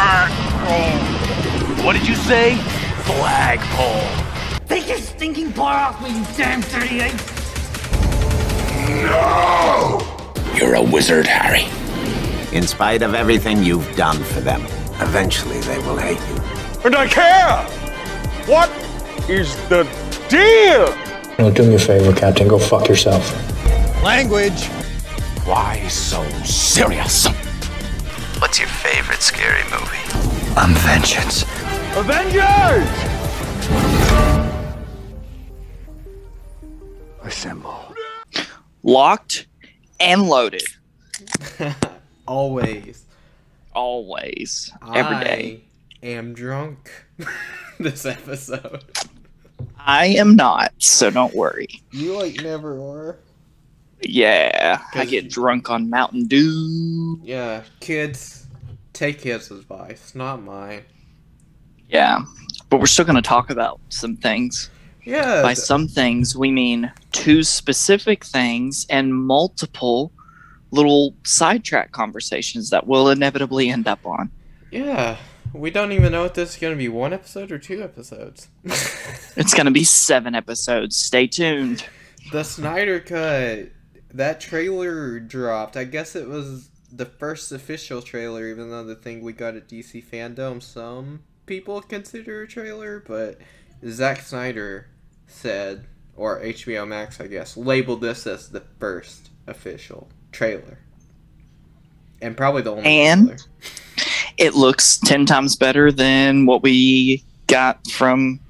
Flagpole. What did you say? Flagpole. Take your stinking paw off me, you damn 38! You're a wizard, Harry. In spite of everything you've done for them, eventually they will hate you. And I care! What is the deal? Well, do me a favor, Captain. Go fuck yourself. Language. Why so serious? What's your favorite scary movie? I'm vengeance. Avengers! Assemble. Locked and loaded. Always. Always. Every day. I am drunk this episode. I am not, so don't worry. You like never are. Yeah, I get drunk on Mountain Dew. Yeah, kids, take his advice, not mine. Yeah, but we're still going to talk about some things. Yeah, By some things, we mean two specific things and multiple little sidetrack conversations that we'll inevitably end up on. yeah. We don't even know if this is gonna be one episode or two episodes. It's going to be seven episodes. Stay tuned. the Snyder Cut, that trailer dropped. I guess it was the first official trailer, even though the thing we got at DC Fandom, some people consider a trailer, but Zack Snyder said, or HBO Max, I guess, labeled this as the first official trailer. And probably the only And- trailer. It looks 10 times better than what we got from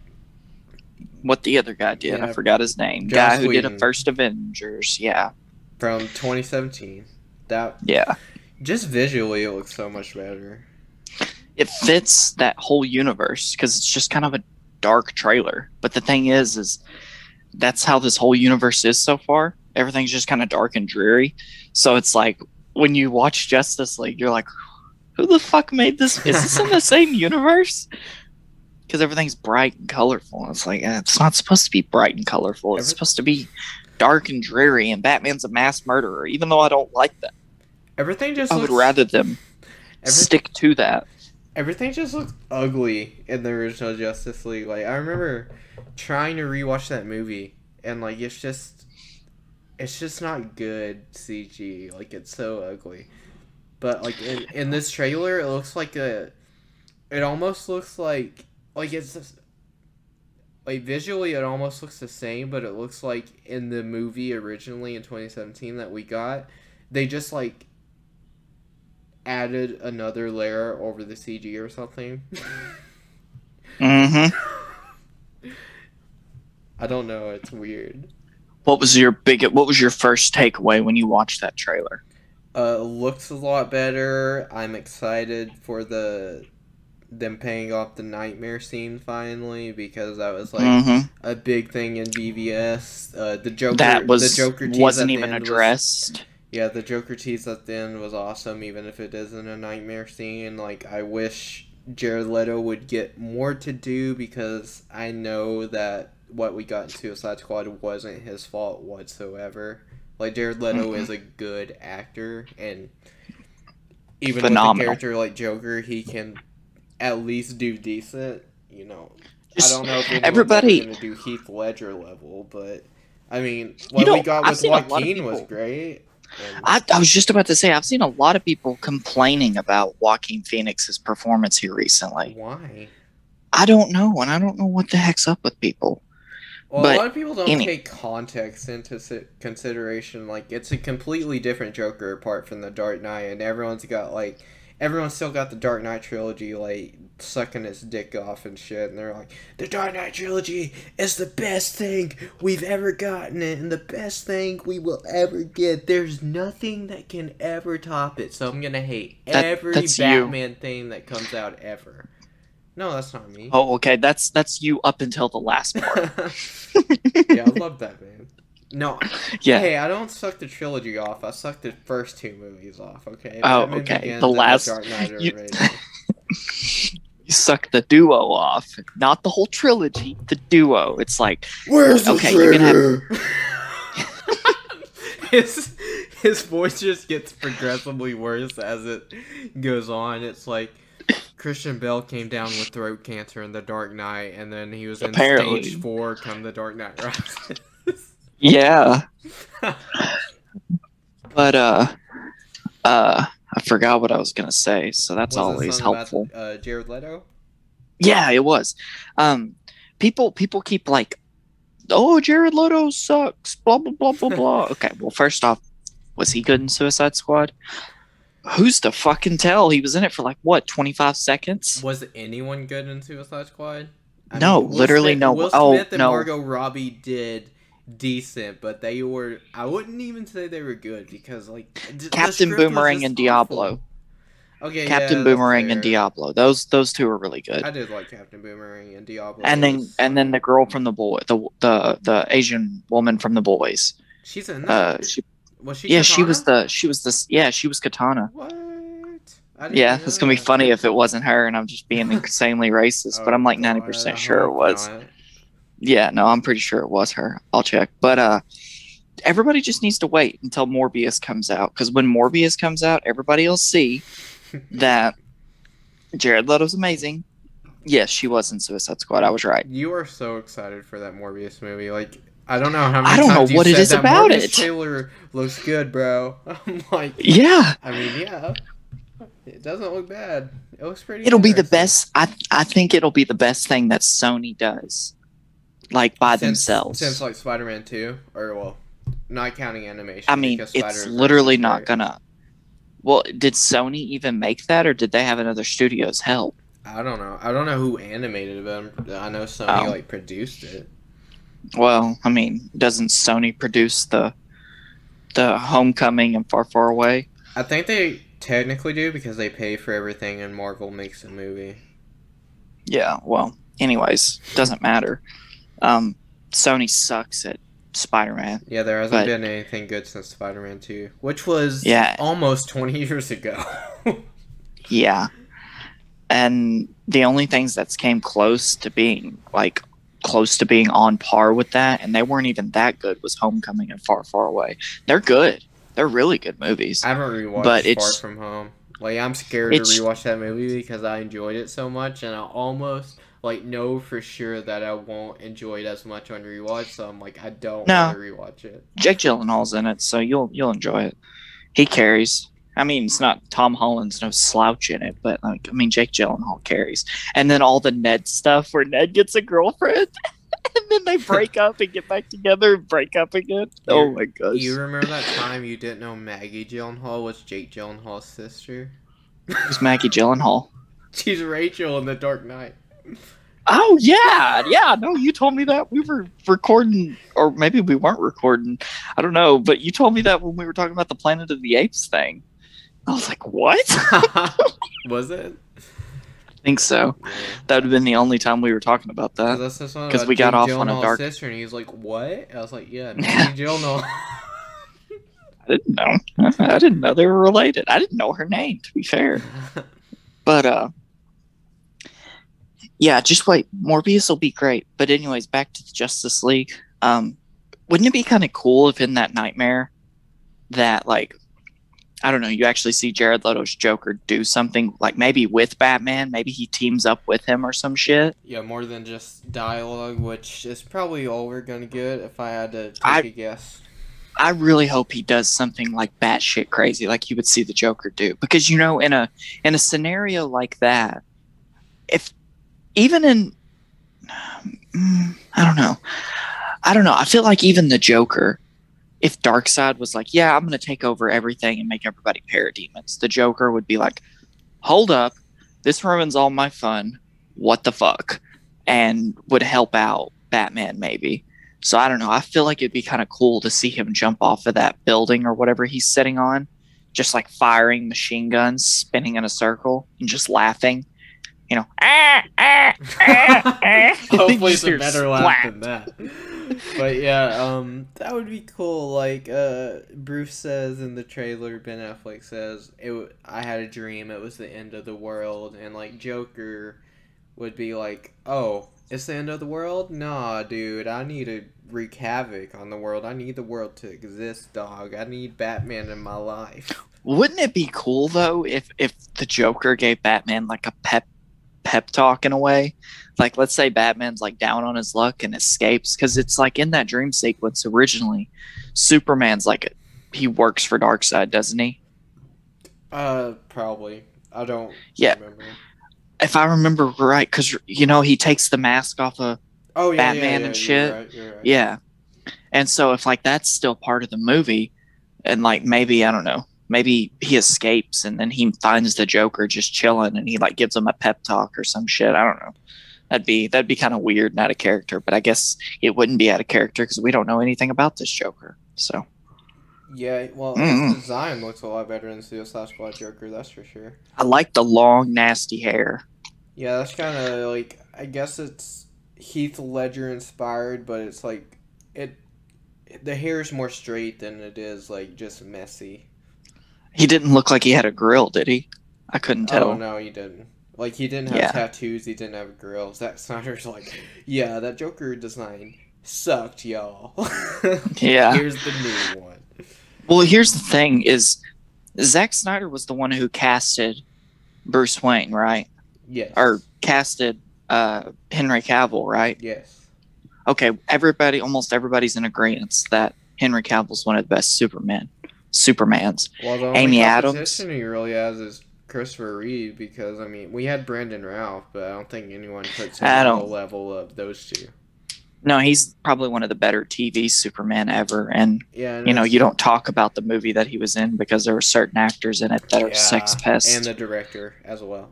what the other guy did. Yeah. I forgot his name. Joss guy who did a first Avengers. Yeah. from 2017. That Yeah. Just visually, it looks so much better. it fits that whole universe because it's just kind of a dark trailer. But the thing is, is that's how this whole universe is so far. Everything's just kind of dark and dreary. So it's like when you watch Justice League, you're like, who the fuck made this? Is this in the same universe? Because everything's bright and colorful. It's like, eh, it's not supposed to be bright and colorful. It's supposed to be dark and dreary. And Batman's a mass murderer, even though I don't like that. Everything just I looks would rather them every- stick to that. everything just looks ugly in the original Justice League. Like I remember trying to rewatch that movie and like it's just it's just not good CG. Like it's so ugly. But like in, in this trailer it looks like a it almost looks like like it's just, like visually it almost looks the same, but it looks like in the movie originally in 2017 that we got, they just like added another layer over the CG or something. Mm-hmm. I don't know. It's weird. What was your big? What was your first takeaway when you watched that trailer? Uh, looks a lot better. I'm excited for the them paying off the nightmare scene finally because that was like Mhm. a big thing in BVS. Uh, the Joker That was the Joker wasn't even end was- addressed. Yeah, the Joker tease at the end was awesome, even if it isn't a nightmare scene. Like, I wish Jared Leto would get more to do because I know that what we got in Suicide Squad wasn't his fault whatsoever. Like, Jared Leto Mhm. is a good actor, and even with a character like Joker, he can at least do decent. You know, Just- I don't know if everybody- going to do Heath Ledger level, but I mean, what we got I've with Joaquin was great. I, I was just about to say I've seen a lot of people complaining about Joaquin Phoenix's performance here recently. Why? I don't know, and I don't know what the heck's up with people. Well, But a lot of people don't any- take context into consideration. Like, it's a completely different Joker apart from the Dark Knight, and everyone's got like, everyone's still got the Dark Knight trilogy like sucking its dick off and shit, and they're like, the Dark Knight trilogy is the best thing we've ever gotten, and the best thing we will ever get. There's nothing that can ever top it. So I'm gonna hate That- every that's you. Batman thing that comes out ever. No, that's not me. Oh, okay, that's that's you up until the last part. yeah, I love that man. No, Yeah. Hey, I don't suck the trilogy off. I suck the first two movies off. Okay. Oh, Batman okay. Begins The and last- Dark you- you suck the duo off, not the whole trilogy. The duo. It's like Where's the Okay, you're gonna his his voice just gets progressively worse as it goes on. It's like Christian Bale came down with throat cancer in The Dark Knight, and then he was in Apparently. stage four come The Dark Knight Rises. Yeah. but uh uh I forgot what I was gonna say, so that's Was always helpful. About, uh, Jared Leto. Yeah, it was. Um people people keep like Oh, Jared Leto sucks, blah blah blah blah blah. Okay, well first off, was he good in Suicide Squad? Who's to fucking tell? He was in it for like what, twenty five seconds? Was anyone good in Suicide Squad? No, Will literally Smith- no- Will oh, Smith and no. Margot Robbie did decent, but they were. I wouldn't even say they were good because like d- Captain Boomerang and Diablo. awful. Okay, Captain yeah, Boomerang and. Diablo. Those those two are really good. I did like Captain Boomerang and Diablo. and then was and then the girl from the boy the the the Asian woman from the boys. she's in that. Uh, she, was she? yeah, she was the she was this yeah she was Katana. What? Yeah, it's gonna be funny if it wasn't her, and I'm just being insanely racist. but Oh, I'm like ninety percent sure it was. not. Yeah, no, I'm pretty sure it was her. I'll check. But uh, everybody just needs to wait until Morbius comes out, because when Morbius comes out, everybody will see that Jared Leto's amazing. Yes, she was in Suicide Squad. I was right. You are so excited for that Morbius movie. Like, I don't know how many I don't know what it said that about Morbius it. trailer looks good, bro. I'm like, Yeah, I mean, yeah, it doesn't look bad. It looks pretty. it'll be the best. I I think it'll be the best thing that Sony does, like by Since- themselves. Since like Spider-Man Two, or well, not counting animation. I mean, it's Spider-Verse literally not gonna. Well, did Sony even make that, or did they have another studio's help? I don't know. I don't know who animated them. I know Sony Oh. like produced it. Well, I mean, doesn't Sony produce the the Homecoming and Far Far Away? I think they technically do because they pay for everything, and Marvel makes a movie. Yeah. Well, anyways, doesn't matter. Um, Sony sucks at Spider-Man. Yeah, there hasn't But- been anything good since Spider-Man Two, which was Yeah. almost twenty years ago. Yeah. And the only things that's came close to being like close to being on par with that, and they weren't even that good, was Homecoming and Far Far Away. They're good. They're really good movies. I haven't rewatched But Far it's- From Home. Like I'm scared to rewatch that movie because I enjoyed it so much, and I almost like know for sure that I won't enjoy it as much on rewatch. So I'm like, I don't No. want to rewatch it. Jake Gyllenhaal's in it, so you'll you'll enjoy it. He carries. I mean, it's not Tom Holland's no slouch in it, but like I mean, Jake Gyllenhaal carries. And then all the Ned stuff where Ned gets a girlfriend, and then they break up and get back together and break up again. Oh my gosh! You remember that time you didn't know Maggie Gyllenhaal was Jake Gyllenhaal's sister? Who's Maggie Gyllenhaal? She's Rachel in The Dark Knight. Oh yeah, yeah. No, you told me that we were recording, or maybe we weren't recording. I don't know, but you told me that when we were talking about the Planet of the Apes thing. I was like, what? Was it? I think so. That would have been the only time we were talking about that. That's the song 'cause we got Jake off on a dark- sister, and he's like, "What?" I was like, "Yeah. Maggie Gyllenhaal." I didn't know. I didn't know they were related. I didn't know her name, to be fair. But uh yeah, just wait. Morbius will be great. But anyways, back to the Justice League. Um wouldn't it be kind of cool if in that nightmare that like I don't know, you actually see Jared Leto's Joker do something like maybe with Batman, maybe he teams up with him or some shit. yeah, more than just dialogue, which is probably all we're gonna get if I had to take I- a guess. I really hope he does something like batshit crazy, like you would see the Joker do. Because you know, in a in a scenario like that, if even in, I don't know, I don't know. I feel like even the Joker, if Darkseid was like, "Yeah, I'm going to take over everything and make everybody parademons," the Joker would be like, "Hold up, this ruins all my fun. What the fuck?" and would help out Batman maybe. So I don't know. I feel like it'd be kind of cool to see him jump off of that building or whatever he's sitting on, just like firing machine guns, spinning in a circle, and just laughing. You know, ah, ah, ah, ah. Hopefully, it's a hear better laugh than that. But yeah, um, that would be cool. Like uh, Bruce says in the trailer, Ben Affleck says, "It. w- I had a dream. It was the end of the world." And like Joker would be like, "Oh, it's the end of the world? Nah, dude. I need to wreak havoc on the world. I need the world to exist, dog. I need Batman in my life." Wouldn't it be cool though if if the Joker gave Batman like a pep pep talk in a way. Like, let's say Batman's like down on his luck and escapes because it's like in that dream sequence originally, Superman's like he works for Darkseid, doesn't he? Uh, probably. I don't Yeah. remember. If I remember right, because you know he takes the mask off of Oh yeah, Batman yeah, and yeah, you're shit. right, you're right. Yeah. And so if like that's still part of the movie and like maybe I don't know, maybe he escapes and then he finds the Joker just chilling and he like gives him a pep talk or some shit. I don't know. That'd be that'd be kind of weird and out of character, but I guess it wouldn't be out of character because we don't know anything about this Joker. So Yeah, well, his mm-hmm. design looks a lot better than Suicide Squad Joker, that's for sure. I like the long, nasty hair. Yeah, that's kind of like I guess it's Heath Ledger inspired, but it's like it. The hair is more straight than it is like just messy. He didn't look like he had a grill, did he? I couldn't tell. Oh no, he didn't. Like he didn't have Yeah. tattoos. He didn't have grills. Zack Snyder's like, yeah, that Joker design sucked, y'all. Yeah. Here's the new one. Well, here's the thing: is Zack Snyder was the one who casted Bruce Wayne, right? Yes. Or casted uh, Henry Cavill, right? yes. Okay, everybody, almost everybody's in agreement that Henry Cavill's one of the best Superman, Supermans. Well, the Amy Adams. competition he really has is Christopher Reeve because I mean we had Brandon Routh, but I don't think anyone puts him on the level of those two. No, he's probably one of the better TV Superman ever, and Yeah, you know you don't talk about the movie that he was in because there were certain actors in it that are yeah, sex pests. and the director as well.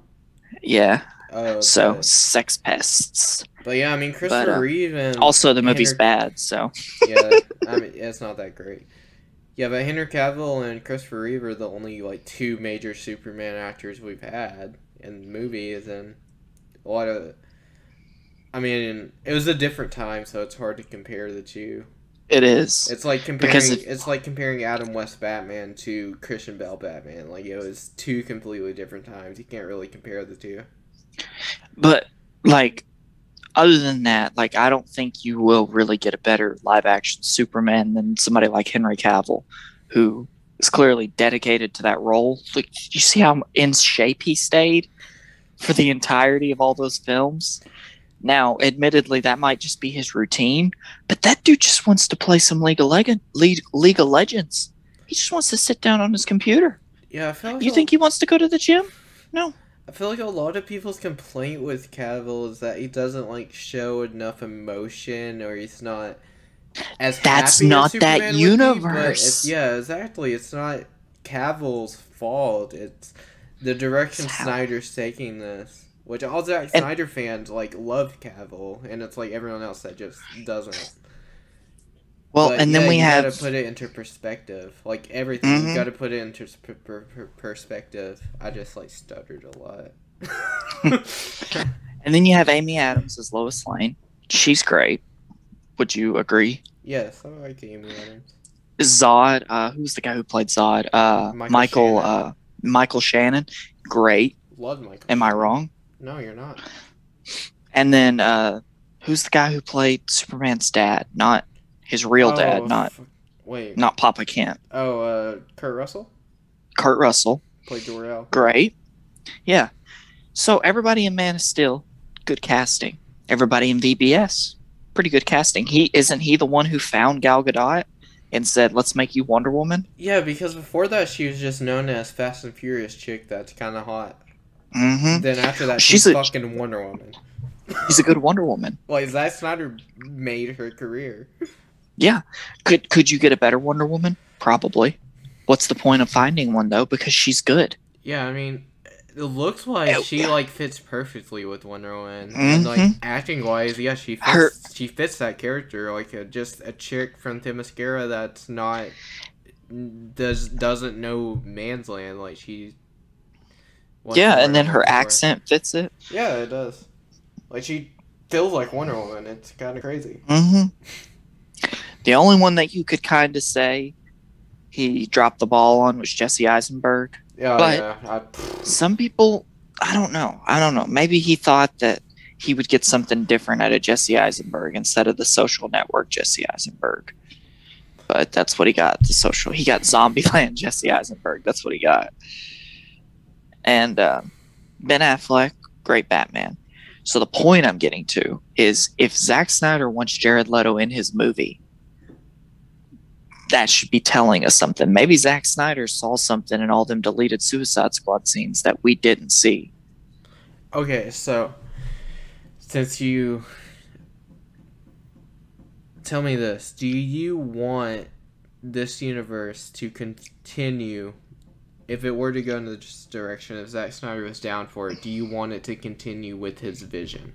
yeah, Uh, so but, sex pests. but yeah, I mean Christopher uh, Reeve and Also, the movie's Henry- bad, so yeah, I mean it's not that great. Yeah, but Henry Cavill and Christopher Reeve are the only like two major Superman actors we've had in movies, and a lot of. I mean, it was a different time, so it's hard to compare the two. it is. It's like comparing. If- it's like comparing Adam West Batman to Christian Bale Batman. Like it was two completely different times. You can't really compare the two. But like other than that, like I don't think you will really get a better live action Superman than somebody like Henry Cavill, who is clearly dedicated to that role. Like you see how in shape he stayed for the entirety of all those films. Now, admittedly, that might just be his routine, but that dude just wants to play some League of, Leg- League, League of Legends. He just wants to sit down on his computer. Yeah, I feel like You think he wants to go to the gym? No. I feel like a lot of people's complaint with Cavill is that he doesn't like show enough emotion, or he's not as That's happy as not that Superman would be, but universe. it's- yeah, exactly. It's not Cavill's fault. It's the direction It's Snyder's taking this. Which all Zack And- Snyder fans like love Cavill, and it's like everyone else that just doesn't. Well, But, and then yeah, we you have gotta put it into perspective. Like everything, you Mhm. gotta put it into per- per- per- perspective. I just like stuttered a lot. And then you have Amy Adams as Lois Lane. She's great. Would you agree? yes, I like Amy Adams. Zod, uh, who's the guy who played Zod? Uh, Michael Michael, Shannon. uh, Michael Shannon. Great. Love Michael. Am I wrong? No, you're not. And then uh, who's the guy who played Superman's dad? Not his real Oh, dad. Not f- wait. not Papa Kent. Oh, uh, Kurt Russell Kurt Russell. played Jor El. Great. Yeah. So everybody in Man of Steel, good casting. Everybody in VBS, pretty good casting. He isn't he the one who found Gal Gadot and said, "Let's make you Wonder Woman." Yeah, because before that she was just known as Fast and Furious chick that's kind of hot. Mm-hmm. Then after that She's she's, a- fucking Wonder Woman. She's a good Wonder Woman. Like Zack Snyder made her career. Yeah. Could could you get a better Wonder Woman? Probably. What's the point of finding one though? Because she's good. Yeah, I mean, it looks like Oh, she yeah. like fits perfectly with Wonder Woman, and like Mhm. acting wise, yeah, she fits. Her- She fits that character like a, just a chick from Themyscira that's not does doesn't know man's land like she. yeah, and then her before. accent fits it. Yeah, it does. Like she feels like Wonder Woman. It's kind of crazy. Mm-hmm. The only one that you could kind of say he dropped the ball on was Jesse Eisenberg. Yeah, But- yeah. I, Some people, I don't know. I don't know. Maybe he thought that he would get something different out of Jesse Eisenberg instead of the social network Jesse Eisenberg. But that's what he got. The social. He got Zombieland Jesse Eisenberg. That's what he got. And uh, Ben Affleck, great Batman. So the point I'm getting to is if Zack Snyder wants Jared Leto in his movie, that should be telling us something. Maybe Zack Snyder saw something in all them deleted Suicide Squad scenes that we didn't see. Okay, so since you tell me this, do you want this universe to continue if it were to go in this direction, if Zack Snyder was down for it, do you want it to continue with his vision?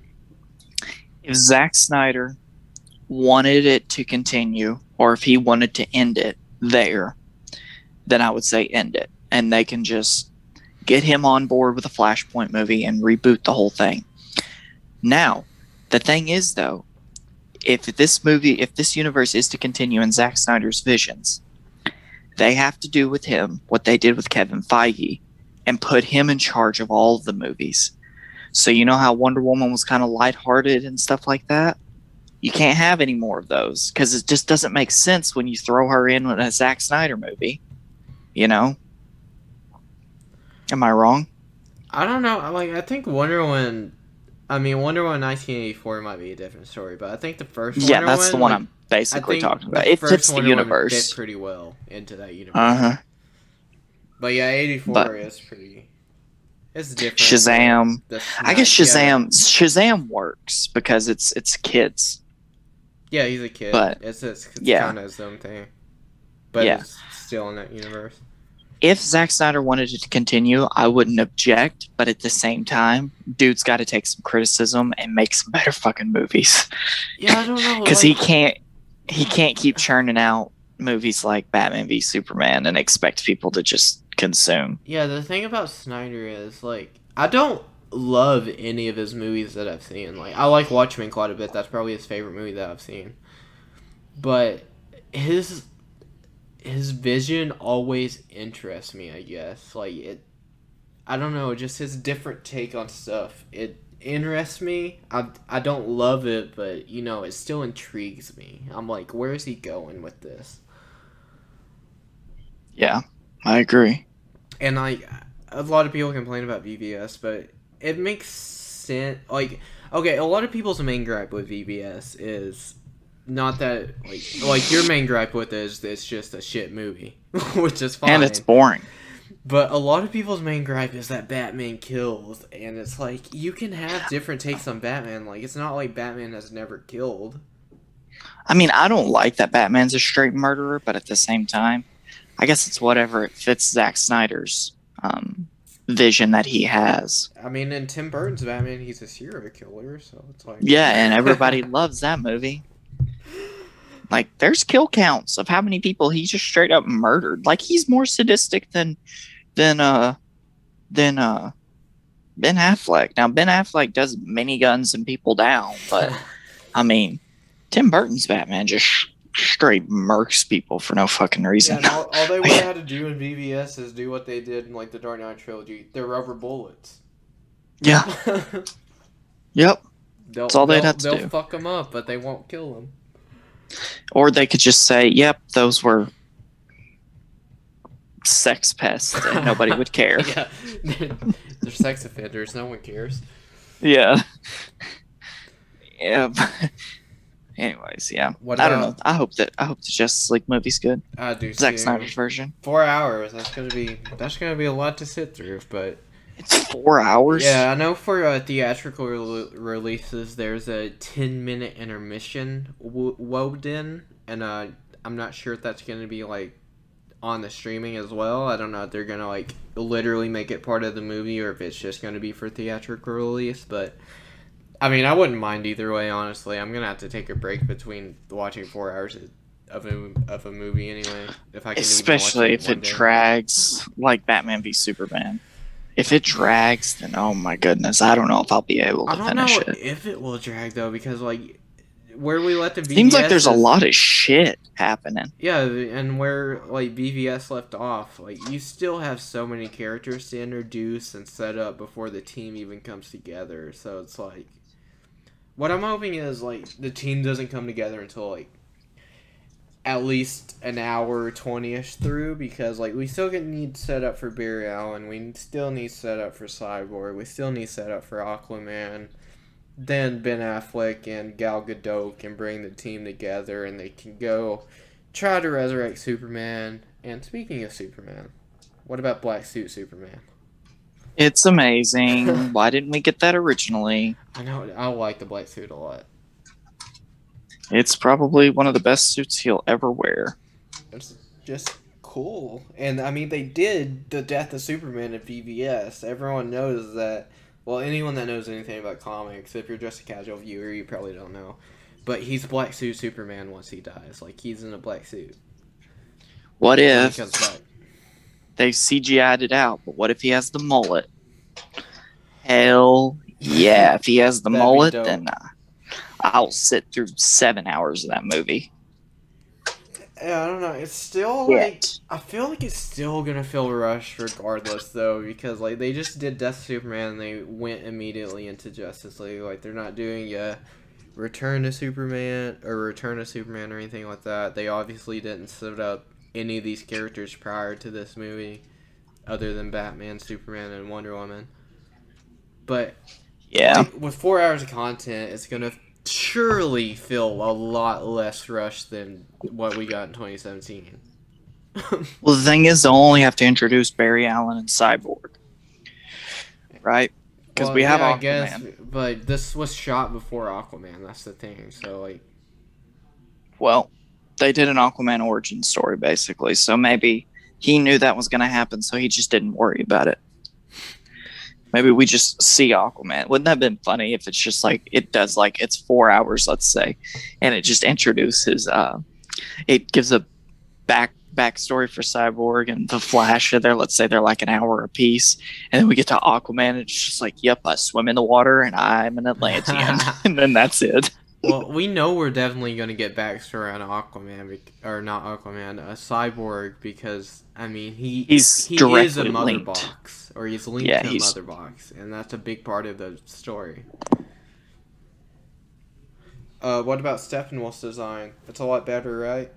If Zack Snyder wanted it to continue, or if he wanted to end it there, then I would say end it. And they can just get him on board with a Flashpoint movie and reboot the whole thing. Now, the thing is, though, if this movie, if this universe is to continue in Zack Snyder's visions, they have to do with him what they did with Kevin Feige and put him in charge of all of the movies. So you know how Wonder Woman was kind of lighthearted and stuff like that? You can't have any more of those because it just doesn't make sense when you throw her in with a Zack Snyder movie. You know? Am I wrong? I don't know. Like I think Wonder Woman. I mean, Wonder Woman 1984 might be a different story, but I think the first. yeah, Wonder that's the one like, I'm basically talking about. It fits the Wonder Woman universe. Fit pretty well into that universe. Uh huh. But yeah, 84 But- is pretty. It's different. Shazam. I guess not- yeah. Shazam Shazam works because it's it's kids. Yeah, he's a kid. But- it's it's, it's yeah. kind of his own thing. But Yeah. it's still in that universe. If Zack Snyder wanted it to continue, I wouldn't object. But at the same time, dude's got to take some criticism and make some better fucking movies Yeah, I don't know. because like, he can't he can't keep churning out movies like Batman v Superman and expect people to just consume. Yeah, the thing about Snyder is like I don't love any of his movies that I've seen. Like I like Watchmen quite a bit. That's probably his favorite movie that I've seen. But his his vision always interests me, I guess. Like it I don't know, just his different take on stuff. It interests me. I I don't love it, but you know, it still intrigues me. I'm like, where is he going with this? Yeah, I agree. and like a lot of people complain about VBS, but it makes sense. Like, okay, a lot of people's main gripe with VBS is not that like like your main gripe with it is it's just a shit movie, which is fine. And it's boring. but a lot of people's main gripe is that Batman kills, and it's like you can have different takes on Batman. Like, it's not like Batman has never killed. I mean, I don't like that Batman's a straight murderer, but at the same time, I guess it's whatever it fits Zack Snyder's um, vision that he has. I mean, in Tim Burton's Batman, he's a serial killer, so it's like Yeah, and everybody loves that movie. Like, there's kill counts of how many people he just straight up murdered. Like, he's more sadistic than than uh than uh Ben Affleck. Now, Ben Affleck does many miniguns and people down, but I mean, Tim Burton's Batman just straight murks people for no fucking reason. and all, all they would have had to do in BVS is do what they did in like the Dark Knight trilogy. They're rubber bullets. yeah. Yep. they'll, That's all they'd they'll- have to they'll do. fuck them up, but they won't kill them. Or they could just say, "Yep, those were sex pests," and nobody would care. yeah, they're sex offenders. No one cares. Yeah. Yeah. Anyways, yeah. What I don't know. I hope that I hope the Justice League movie's good. I do. Zack too. Snyder's version. Four hours. That's gonna be. That's gonna be a lot to sit through, but It's four hours. yeah, I know for uh, theatrical rel releases, there's a ten minute intermission w- woven in, and uh, I'm not sure if that's gonna be like on the streaming as well. I don't know if they're gonna like literally make it part of the movie or if it's just gonna be for theatrical release. But I mean, I wouldn't mind either way. Honestly, I'm gonna have to take a break between watching four hours of a of a movie anyway. If I can, even watch Especially if it day. drags like Batman v Superman. If it drags, then oh my goodness, I don't know if I'll be able I to don't know finish it. if it will drag though, because like where we let the VBS Seems like there's a lot of shit happening. Yeah, and where like BVS left off, like you still have so many characters to introduce and set up before the team even comes together. So it's like, what I'm hoping is like the team doesn't come together until like at least an hour 20ish through because like we still get need set up for Barry Allen, we still need set up for Cyborg, we still need set up for Aquaman. Then Ben Affleck and Gal Gadot can bring the team together and they can go try to resurrect Superman. And speaking of Superman, what about Black Suit Superman? It's amazing. Why didn't we get that originally? I know I like the black suit a lot. It's probably one of the best suits he'll ever wear. It's just cool. And I mean, they did the death of Superman at BVS. Everyone knows that. Well, anyone that knows anything about comics, if you're just a casual viewer, you probably don't know. But he's Black Suit Superman once he dies. Like he's in a black suit. What if. They CGI'd it out? But what if he has the mullet? Hell yeah! If he has the That'd be mullet, dope. then uh, I'll sit through seven hours of that movie. Yeah, I don't know. It's still like Yet. I feel like it's still gonna feel rushed regardless though because like they just did Death of Superman and they went immediately into Justice League. Like they're not doing a Return to Superman or Return to Superman or anything like that. They obviously didn't set up any of these characters prior to this movie, other than Batman, Superman, and Wonder Woman. But Yeah. like, with four hours of content, it's gonna surely feel a lot less rushed than what we got in 2017. Well, the thing is, they'll only have to introduce Barry Allen and Cyborg, right? Because Well, we have yeah, I Aquaman. guess, but this was shot before Aquaman. That's the thing. So like, Well, they did an Aquaman origin story basically, so maybe he knew that was going to happen, so he just didn't worry about it. Maybe we just see Aquaman. Wouldn't that have been funny if it's just like it does like it's four hours, let's say, and it just introduces uh it gives a back backstory for Cyborg and the Flash and they're let's say they're like an hour apiece, and then we get to Aquaman and it's just like, Yep, I swim in the water and I'm an Atlantean and then that's it. Well, we know we're definitely gonna get Baxter on Aquaman, or not Aquaman, a Cyborg, because I mean he He's he is a mother linked. box, or he's linked Yeah, to a he's- mother box, and that's a big part of the story. Uh, what about Steppenwolf's design? It's a lot better, right?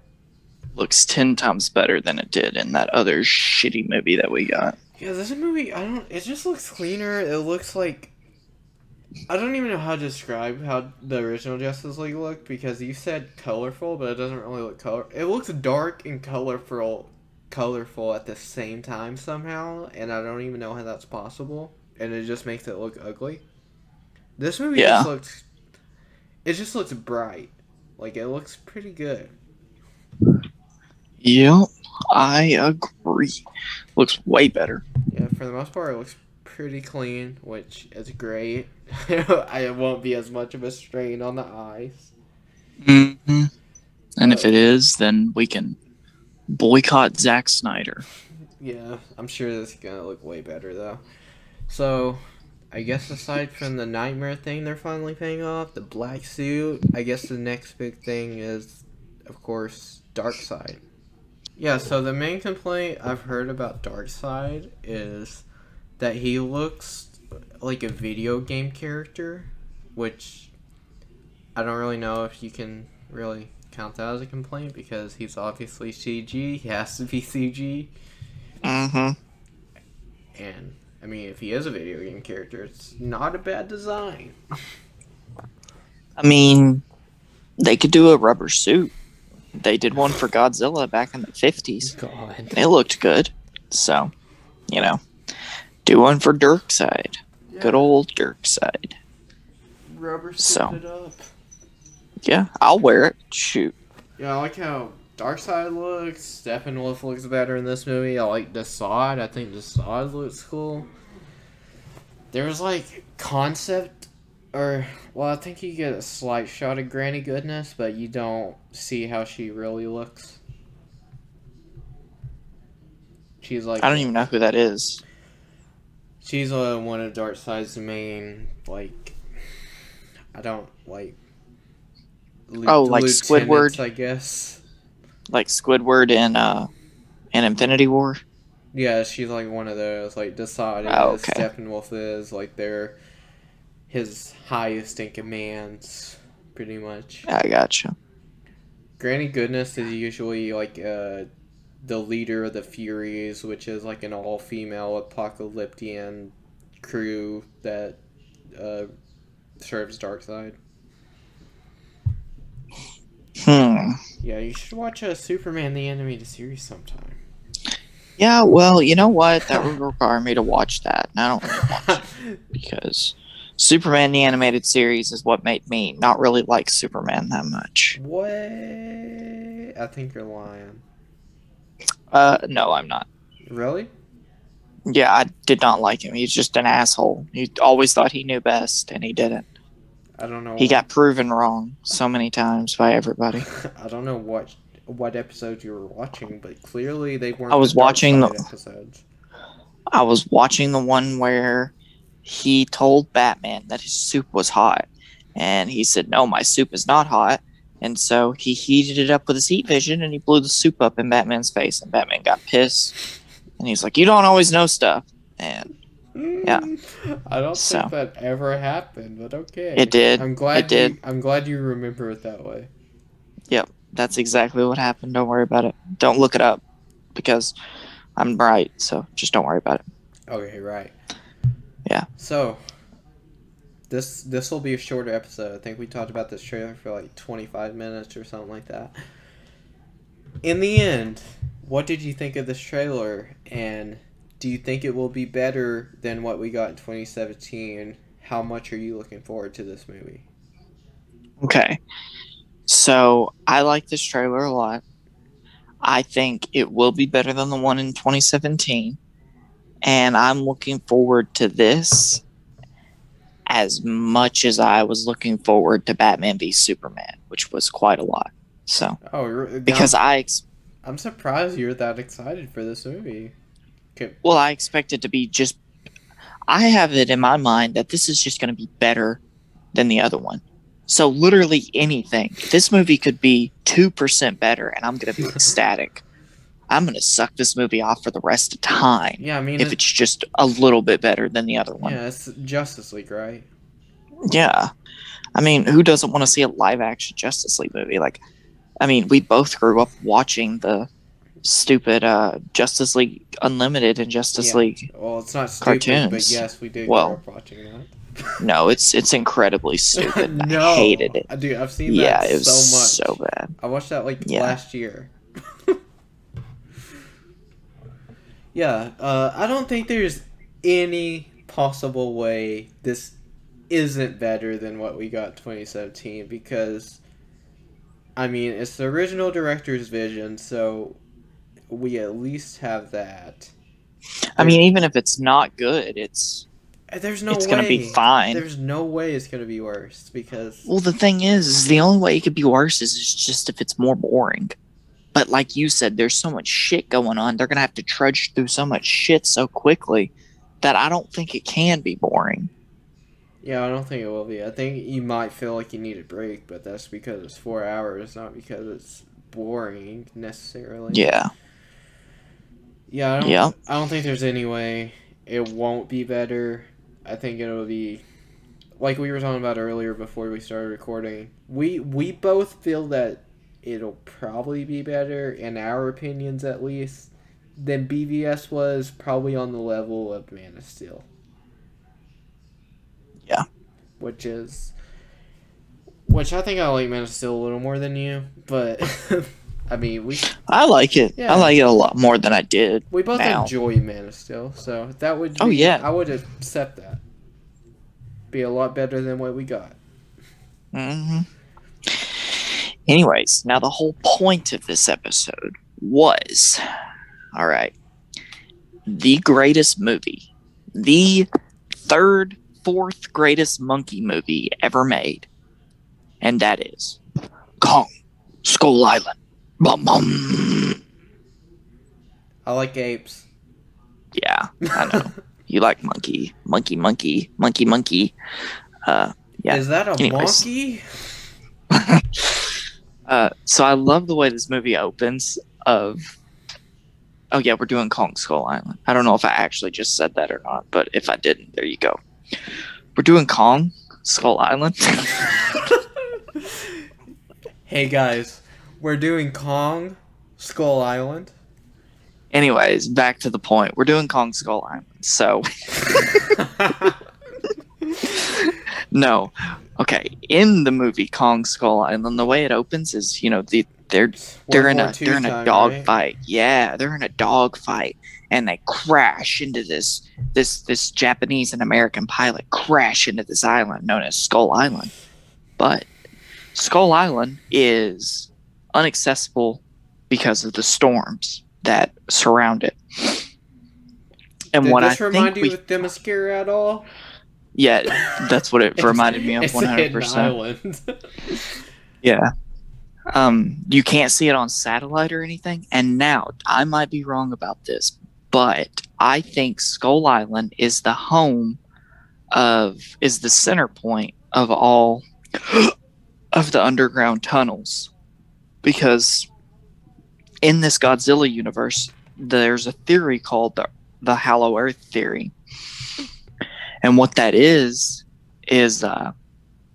looks 10 times better than it did in that other shitty movie that we got. Yeah, this movie, I don't. It just looks cleaner. It looks like. I don't even know how to describe how the original Justice League looked because you said colorful, but it doesn't really look color. It looks dark and colorful, colorful at the same time somehow, and I don't even know how that's possible. And it just makes it look ugly. This movie Yeah. just looks. It just looks bright, like it looks pretty good. Yep, I agree. Looks way better. Yeah, for the most part, it looks pretty clean, which is great. I won't be as much of a strain on the eyes. hmm And if it is, then we can boycott Zack Snyder. Yeah, I'm sure this is gonna look way better though. So, I guess aside from the nightmare thing they're finally paying off, the black suit, I guess the next big thing is, of course, Darkseid. Yeah, so the main complaint I've heard about Darkseid is that he looks like a video game character, which I don't really know if you can really count that as a complaint because he's obviously CG. He has to be CG. Mm-hmm. And I mean, if he is a video game character, it's not a bad design. I mean, they could do a rubber suit. They did one for Godzilla back in the 50s. God. It looked good. So, you know, do one for Darkseid. Good old Darkseid. Rubber So. Yeah, I'll wear it. Shoot. Yeah, I like how Darkseid looks. Steppenwolf looks better in this movie. I like Desaad. I think Desaad looks cool. There's like concept, or well, I think you get a slight shot of Granny Goodness, but you don't see how she really looks. She's like I don't even know who that is. She's uh, one of Darkseid's main like. I don't like. Oh, like Squidward? I guess. Like Squidward in uh in Infinity War. Yeah, she's like one of those. Like decided Oh, okay. Steppenwolf is like they're his highest in commands, pretty much. I gotcha. Granny Goodness is usually like uh, the leader of the Furies, which is like an all-female Apokoliptian crew that uh, serves Darkseid. Hmm. Yeah, you should watch uh, Superman the animated series sometime. Yeah, well, you know what? That would require me to watch that, and I don't really want to because Superman the animated series is what made me not really like Superman that much. what? I think you're lying. Uh, no, I'm not. Really? Yeah, I did not like him. He's just an asshole. He always thought he knew best, and he didn't. I don't know. He got proven wrong so many times by everybody. I don't know what what episodes you were watching, but clearly they weren't. I was the watching the- episodes. I was watching the one where he told Batman that his soup was hot, and he said, "No, my soup is not hot." And so he heated it up with his heat vision, and he blew the soup up in Batman's face, and Batman got pissed, and he's like, "You don't always know stuff," and Yeah. Mm, I don't So. think that ever happened, but okay. It did. I'm glad It did. You, I'm glad you remember it that way. Yep. That's exactly what happened. Don't worry about it. Don't look it up because I'm right. So just don't worry about it. Okay, right. Yeah. So this this will be a shorter episode. I think we talked about this trailer for like 25 minutes or something like that. In the end, what did you think of this trailer and do you think it will be better than what we got in 2017? How much are you looking forward to this movie? Okay. So I like this trailer a lot. I think it will be better than the one in 2017. And I'm looking forward to this as much as I was looking forward to Batman v Superman, which was quite a lot. So, Oh, because I, ex- I'm surprised you're that excited for this movie. Okay. well, I expect it to be just, I have it in my mind that this is just going to be better than the other one. So, literally anything. This movie could be 2% better, and I'm going to be ecstatic. I'm going to suck this movie off for the rest of time Yeah, I mean, if it- it's just a little bit better than the other one. yeah, it's Justice League, right? Yeah. I mean, who doesn't want to see a live action Justice League movie? Like, I mean, we both grew up watching the stupid uh, Justice League Unlimited and Justice Yeah. League. Well, it's not stupid, but Cartoons. yes, we did Well, grow up watching that. No, it's it's incredibly stupid. no, I hated it. Dude, I've seen Yeah, that it was so much. so bad. I watched that like Yeah. last year. yeah, uh, I don't think there's any possible way this isn't better than what we got 2017 because I mean it's the original director's vision, so we at least have that. I mean, even if it's not good, it's Uh, There's no it's way gonna be fine. There's no way it's gonna be worse because well. The thing is, is the only way it could be worse is just if it's more boring. But like you said, there's so much shit going on. They're gonna have to trudge through so much shit so quickly that I don't think it can be boring. Yeah, I don't think it will be. I think you might feel like you need a break, but that's because it's four hours, not because it's boring necessarily. Yeah. Yeah, I don't, Yeah. I don't think there's any way it won't be better. I think it'll be like we were talking about earlier before we started recording. We we both feel that it'll probably be better in our opinions at least than BVS was probably on the level of Man of Steel. Yeah. Which is which I think I like Man of Steel a little more than you, but I mean we I like it. Yeah. I like it a lot more than I did. We both now. enjoy Man of Steel, so that would. Be, Oh, yeah. I would accept that. Be a lot better than what we got. hmm Anyways, now the whole point of this episode was all right, the greatest movie, the third, fourth greatest monkey movie ever made, and that is Kong Skull Island. Bum, bum. I like apes. Yeah, I know. you like monkey, monkey, monkey, monkey, monkey. Uh, yeah. Is that a Anyways. monkey? Uh, so I love the way this movie opens. Of oh yeah, we're doing Kong Skull Island. I don't know if I actually just said that or not, but if I didn't, there you go. We're doing Kong Skull Island. Hey guys, We're doing Kong, Skull Island. Anyways, back to the point. We're doing Kong Skull Island. So no. Okay, in the movie Kong Skull Island, the way it opens is, you know, the they're they're in a they're in a dog right? fight. Yeah, they're in a dog fight and they crash into this this this Japanese and American pilot crash into this island known as Skull Island. But Skull Island is inaccessible because of the storms that surround it. And Did what I this remind think you we, with Themyscira at all? Yeah, that's what it reminded me of one hundred percent. Yeah. Um, you can't see it on satellite or anything. And now I might be wrong about this, but I think Skull Island is the home of is the center point of all of the underground tunnels. Because in this Godzilla universe, there's a theory called the the Hollow Earth theory. And what that is is uh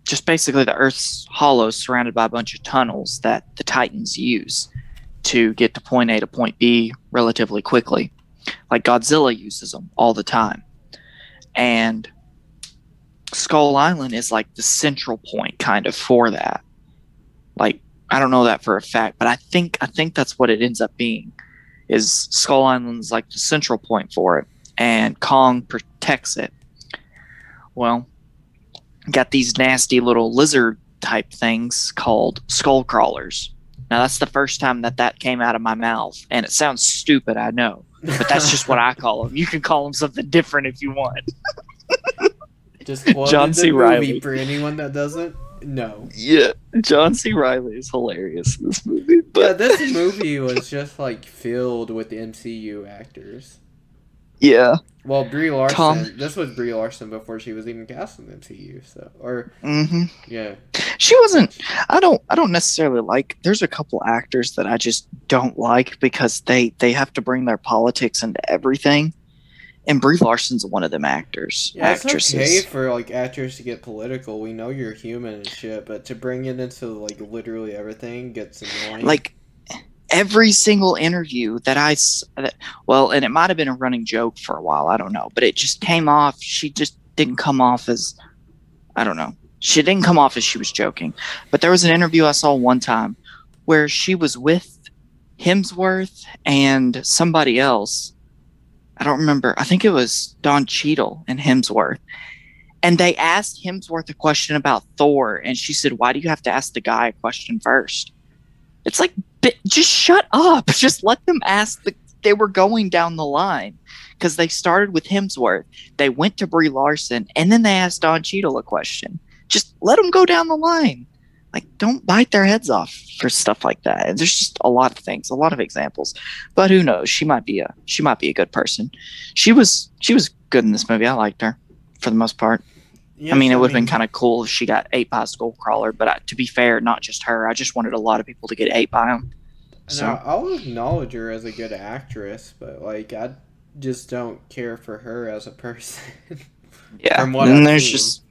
just basically the Earth's hollow surrounded by a bunch of tunnels that the Titans use to get to point A to point B relatively quickly. Like Godzilla uses them all the time. And Skull Island is like the central point kind of for that. Like I don't know that for a fact, but I think I think that's what it ends up being. Is Skull Island's like the central point for it and Kong protects it. Well, got these nasty little lizard type things called skull crawlers. Now that's the first time that that came out of my mouth, and it sounds stupid, I know, but that's just what I call them. You can call them something different if you want. Just John C. Reilly for anyone that doesn't know. Yeah, John C. Reilly is hilarious in this movie, Yeah, but this movie was just like filled with MCU actors. Yeah, Well, Brie Larson. Tom- This was Brie Larson before she was even cast in the MCU. So, or hmm yeah, she wasn't. I don't. I don't necessarily like. There's a couple actors that I just don't like because they they have to bring their politics into everything. And Brie Larson's one of them actors. yeah, it's okay for like actors to get political. We know you're human and shit, but to bring it into like literally everything gets annoying. like every single interview that I that, well, and it might have been a running joke for a while. I don't know, but it just came off. She just didn't come off as I don't know. She didn't come off as she was joking. But there was an interview I saw one time where she was with Hemsworth and somebody else. I don't remember. I think it was Don Cheadle and Hemsworth. And they asked Hemsworth a question about Thor, and she said, Why do you have to ask the guy a question first? It's like, bi- just shut up. Just let them ask the. They were going down the line because they started with Hemsworth. They went to Brie Larson, and then they asked Don Cheadle a question. Just let them go down the line. Like, don't bite their heads off for stuff like that. And there's just a lot of things, a lot of examples. But who knows? She might be a she might be a good person. She was she was good in this movie. I liked her for the most part. Yes, I mean, it would have been kind of cool if she got ate by a skull crawler. But I, to be fair, not just her. I just wanted a lot of people to get ate by him. So Now, I'll acknowledge her as a good actress, but like I just don't care for her as a person. yeah, from what and I've there's seen. just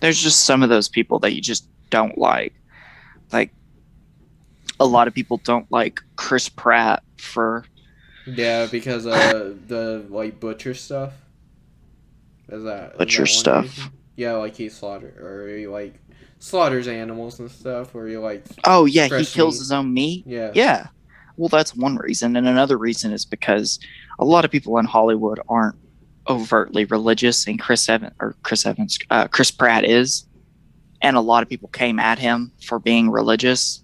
there's just some of those people that you just don't like. Like a lot of people don't like Chris Pratt for yeah, because uh the like butcher stuff. Is that Butcher stuff. reason? Yeah, like he slaughter or he like slaughters animals and stuff, or he like oh yeah, he kills meat. his own meat. yeah Yeah. Well, that's one reason. And another reason is because a lot of people in Hollywood aren't overtly religious, and Chris Evans or Chris Evans, uh, Chris Pratt is. And a lot of people came at him for being religious.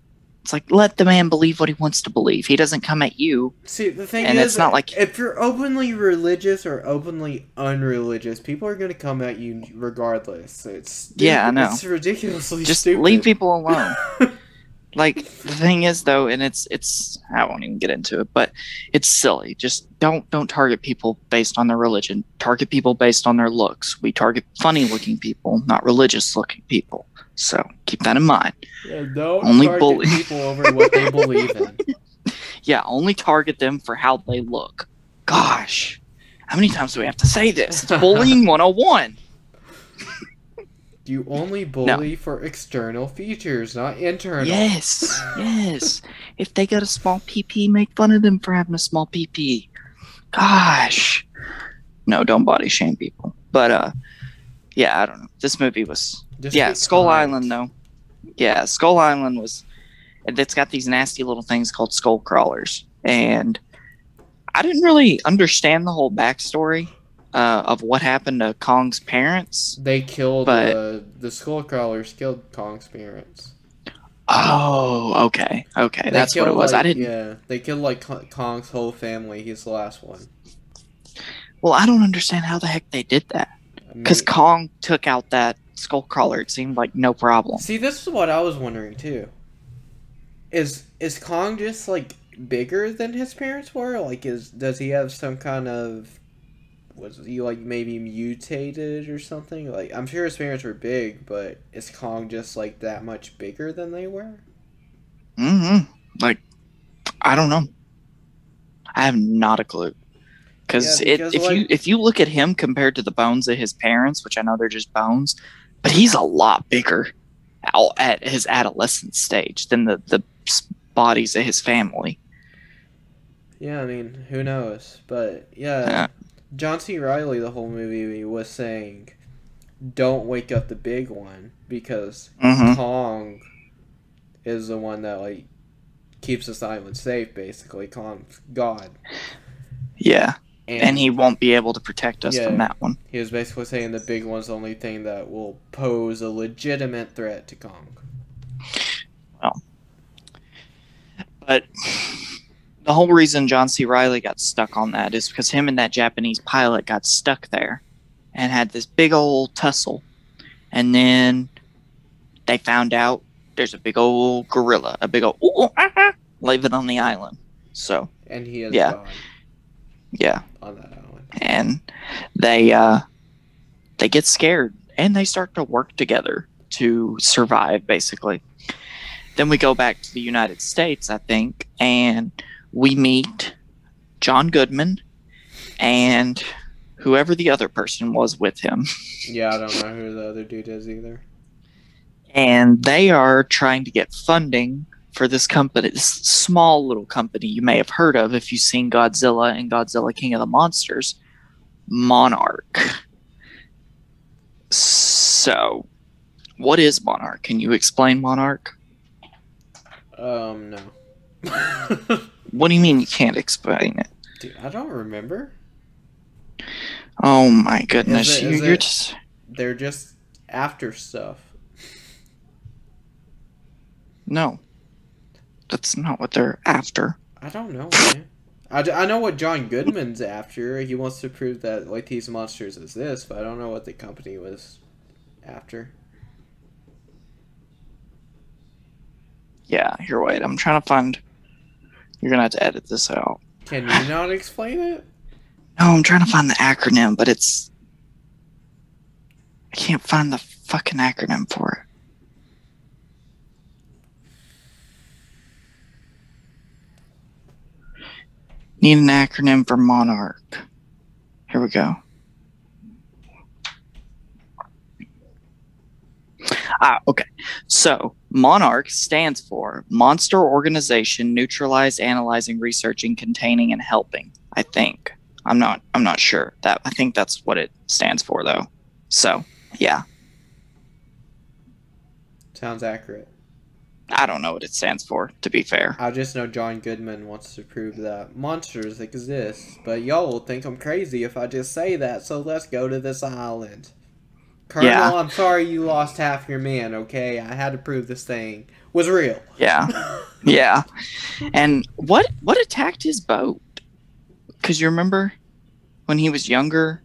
It's like let the man believe what he wants to believe. He doesn't come at you. See, the thing And is, it's not like- uh, if you're openly religious or openly unreligious, people are gonna come at you regardless. It's Yeah, I know. It's ridiculously Just stupid. leave people alone. like the thing is though, and it's it's I won't even get into it, but it's silly. Just don't don't target people based on their religion. Target people based on their looks. We target funny looking people, not religious looking people. So keep that in mind. Yeah, don't Only target bully. people over what they believe in. Yeah, only target them for how they look. Gosh. How many times do we have to say this? It's bullying 101. You only bully for external features, not internal. Yes, yes. If they got a small PP, make fun of them for having a small PP. Gosh. No, don't body shame people. But uh yeah, I don't know. This movie was Just yeah, Skull. Island though. Yeah, Skull Island was it's got these nasty little things called skull crawlers. And I didn't really understand the whole backstory uh, of what happened to Kong's parents. They killed But- uh, the Skullcrawlers killed Kong's parents. Oh, okay. Okay. They That's what it was. I didn't Yeah, they killed like Kong's whole family. He's the last one. Well, I don't understand how the heck they did that. I Because mean- Kong took out that skull crawler. It seemed like no problem. See, this is what I was wondering too. Is is Kong just like bigger than his parents were? Like, is does he have some kind of was he like maybe mutated or something? Like, I'm sure his parents were big, but is Kong just like that much bigger than they were? Mm-hmm. Like, I don't know. I have not a clue. Cause Yeah, it, because, if you if you look at him compared to the bones of his parents, which I know they're just bones, but he's a lot bigger at his adolescent stage than the the bodies of his family. Yeah, I mean, who knows? But yeah, Yeah. John C. Reilly the whole movie was saying, "Don't wake up the big one," because hmm Kong is the one that like keeps this island safe. Basically, Kong's God, Yeah, and he won't be able to protect us Yeah. from that one. he was basically saying the big one's the only thing that will pose a legitimate threat to Kong. Well, but the whole reason John C. Reilly got stuck on that is because him and that Japanese pilot got stuck there and had this big old tussle. And then they found out there's a big old gorilla, a big old ooh, ah, ah, living on the island. So, And he is Yeah. God yeah. on that island. And they uh they get scared and they start to work together to survive basically. Then we go back to the United States, I think, and we meet John Goodman and whoever the other person was with him. Yeah, I don't know who the other dude is either. And they are trying to get funding for this company, this small little company you may have heard of if you've seen Godzilla and Godzilla King of the Monsters, Monarch. So, what is Monarch? Can you explain Monarch? Um, no. What do you mean you can't explain it? Dude, I don't remember. Oh my goodness, Is it- you, you're it- just They're just after stuff. no. That's not what they're after. I don't know, man. I, d- I know what John Goodman's after. He wants to prove that like these monsters exist, but I don't know what the company was after. Yeah, you're right. I'm trying to find. You're gonna have to edit this out. Can you not explain it? No, I'm trying to find the acronym, but it's. I can't find the fucking acronym for it. Need an acronym for Monarch. Here we go. Ah, okay. So, Monarch stands for Monster Organization Neutralized Analyzing, Researching, Containing, and Helping. I think. I'm not. I'm not sure. That I think that's what it stands for, though. So, yeah, Sounds accurate. I don't know what it stands for. To be fair. I just know John Goodman wants to prove that monsters exist, but y'all will think I'm crazy if I just say that, so let's go to this island. Colonel, Yeah. I'm sorry you lost half your men, okay? I had to prove this thing was real. Yeah. Yeah. And what what attacked his boat? Cuz you remember when he was younger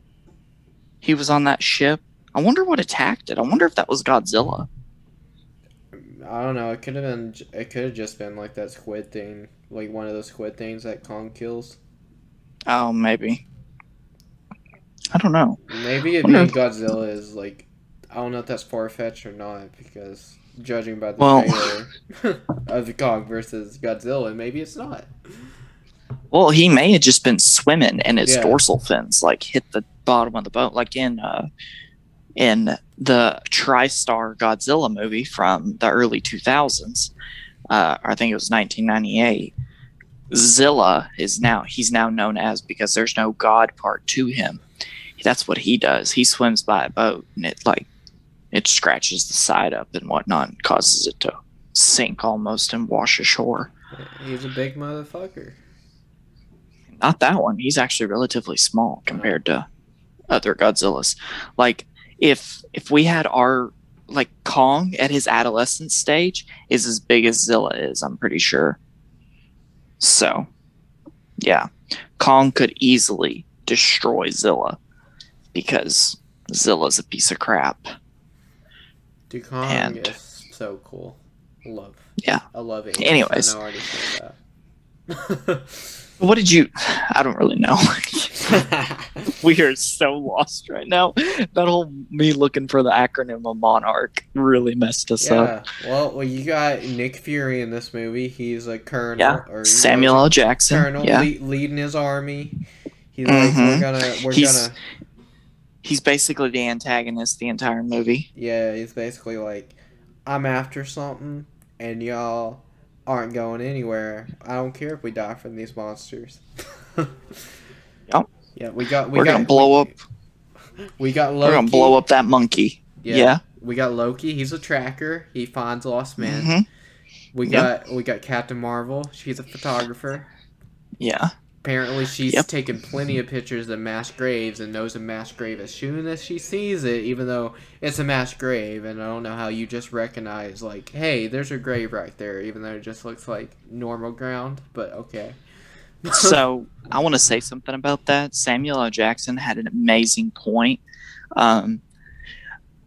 he was on that ship. I wonder what attacked it. I wonder if that was Godzilla. I don't know. It could have been. It could have just been like that squid thing, like one of those squid things that Kong kills. Oh, maybe. I don't know. Maybe it being Godzilla is like. I don't know if that's far fetched or not because judging by the Well- trailer of the Kong versus Godzilla, maybe it's not. Well, he may have just been swimming and his Yeah. dorsal fins like hit the bottom of the boat like in uh in the TriStar Godzilla movie from the early 2000s. Uh, I think it was 1998. Zilla is now he's now known as because there's no god part to him. That's what he does. He swims by a boat and it like it scratches the side up and whatnot and causes it to sink almost and wash ashore. He's a big motherfucker. Not that one. He's actually relatively small compared to other Godzillas. Like if if we had our like Kong at his adolescent stage is as big as Zilla is, I'm pretty sure. So, yeah, Kong could easily destroy Zilla because Zilla's a piece of crap. Dude, Kong And- is so cool. Love. Yeah. I love it. Anyways. I What did you? I don't really know. we are so lost right now. That whole me looking for the acronym of Monarch really messed us up. yeah. Well, well, you got Nick Fury in this movie. He's a colonel. Yeah. Or Samuel was L. Jackson. colonel yeah. lead, leading his army. He's like, Mhm. we're gonna, we're He's- gonna. He's basically the antagonist the entire movie. Yeah, he's basically like, I'm after something, and y'all aren't going anywhere. I don't care if we die from these monsters. Yup. Yeah, we got. We are got, gonna blow up. We got Loki. We're gonna blow up that monkey. Yeah. yeah. We got Loki. He's a tracker. He finds lost men. Mhm. We Yep. got we got Captain Marvel. She's a photographer. Yeah. Apparently, she's Yep. taken plenty of pictures of mass graves and knows a mass grave as soon as she sees it, even though it's a mass grave. And I don't know how you just recognize, like, hey, there's a grave right there, even though it just looks like normal ground. But okay. so I want to say something about that. Samuel L. Jackson had an amazing point. Um,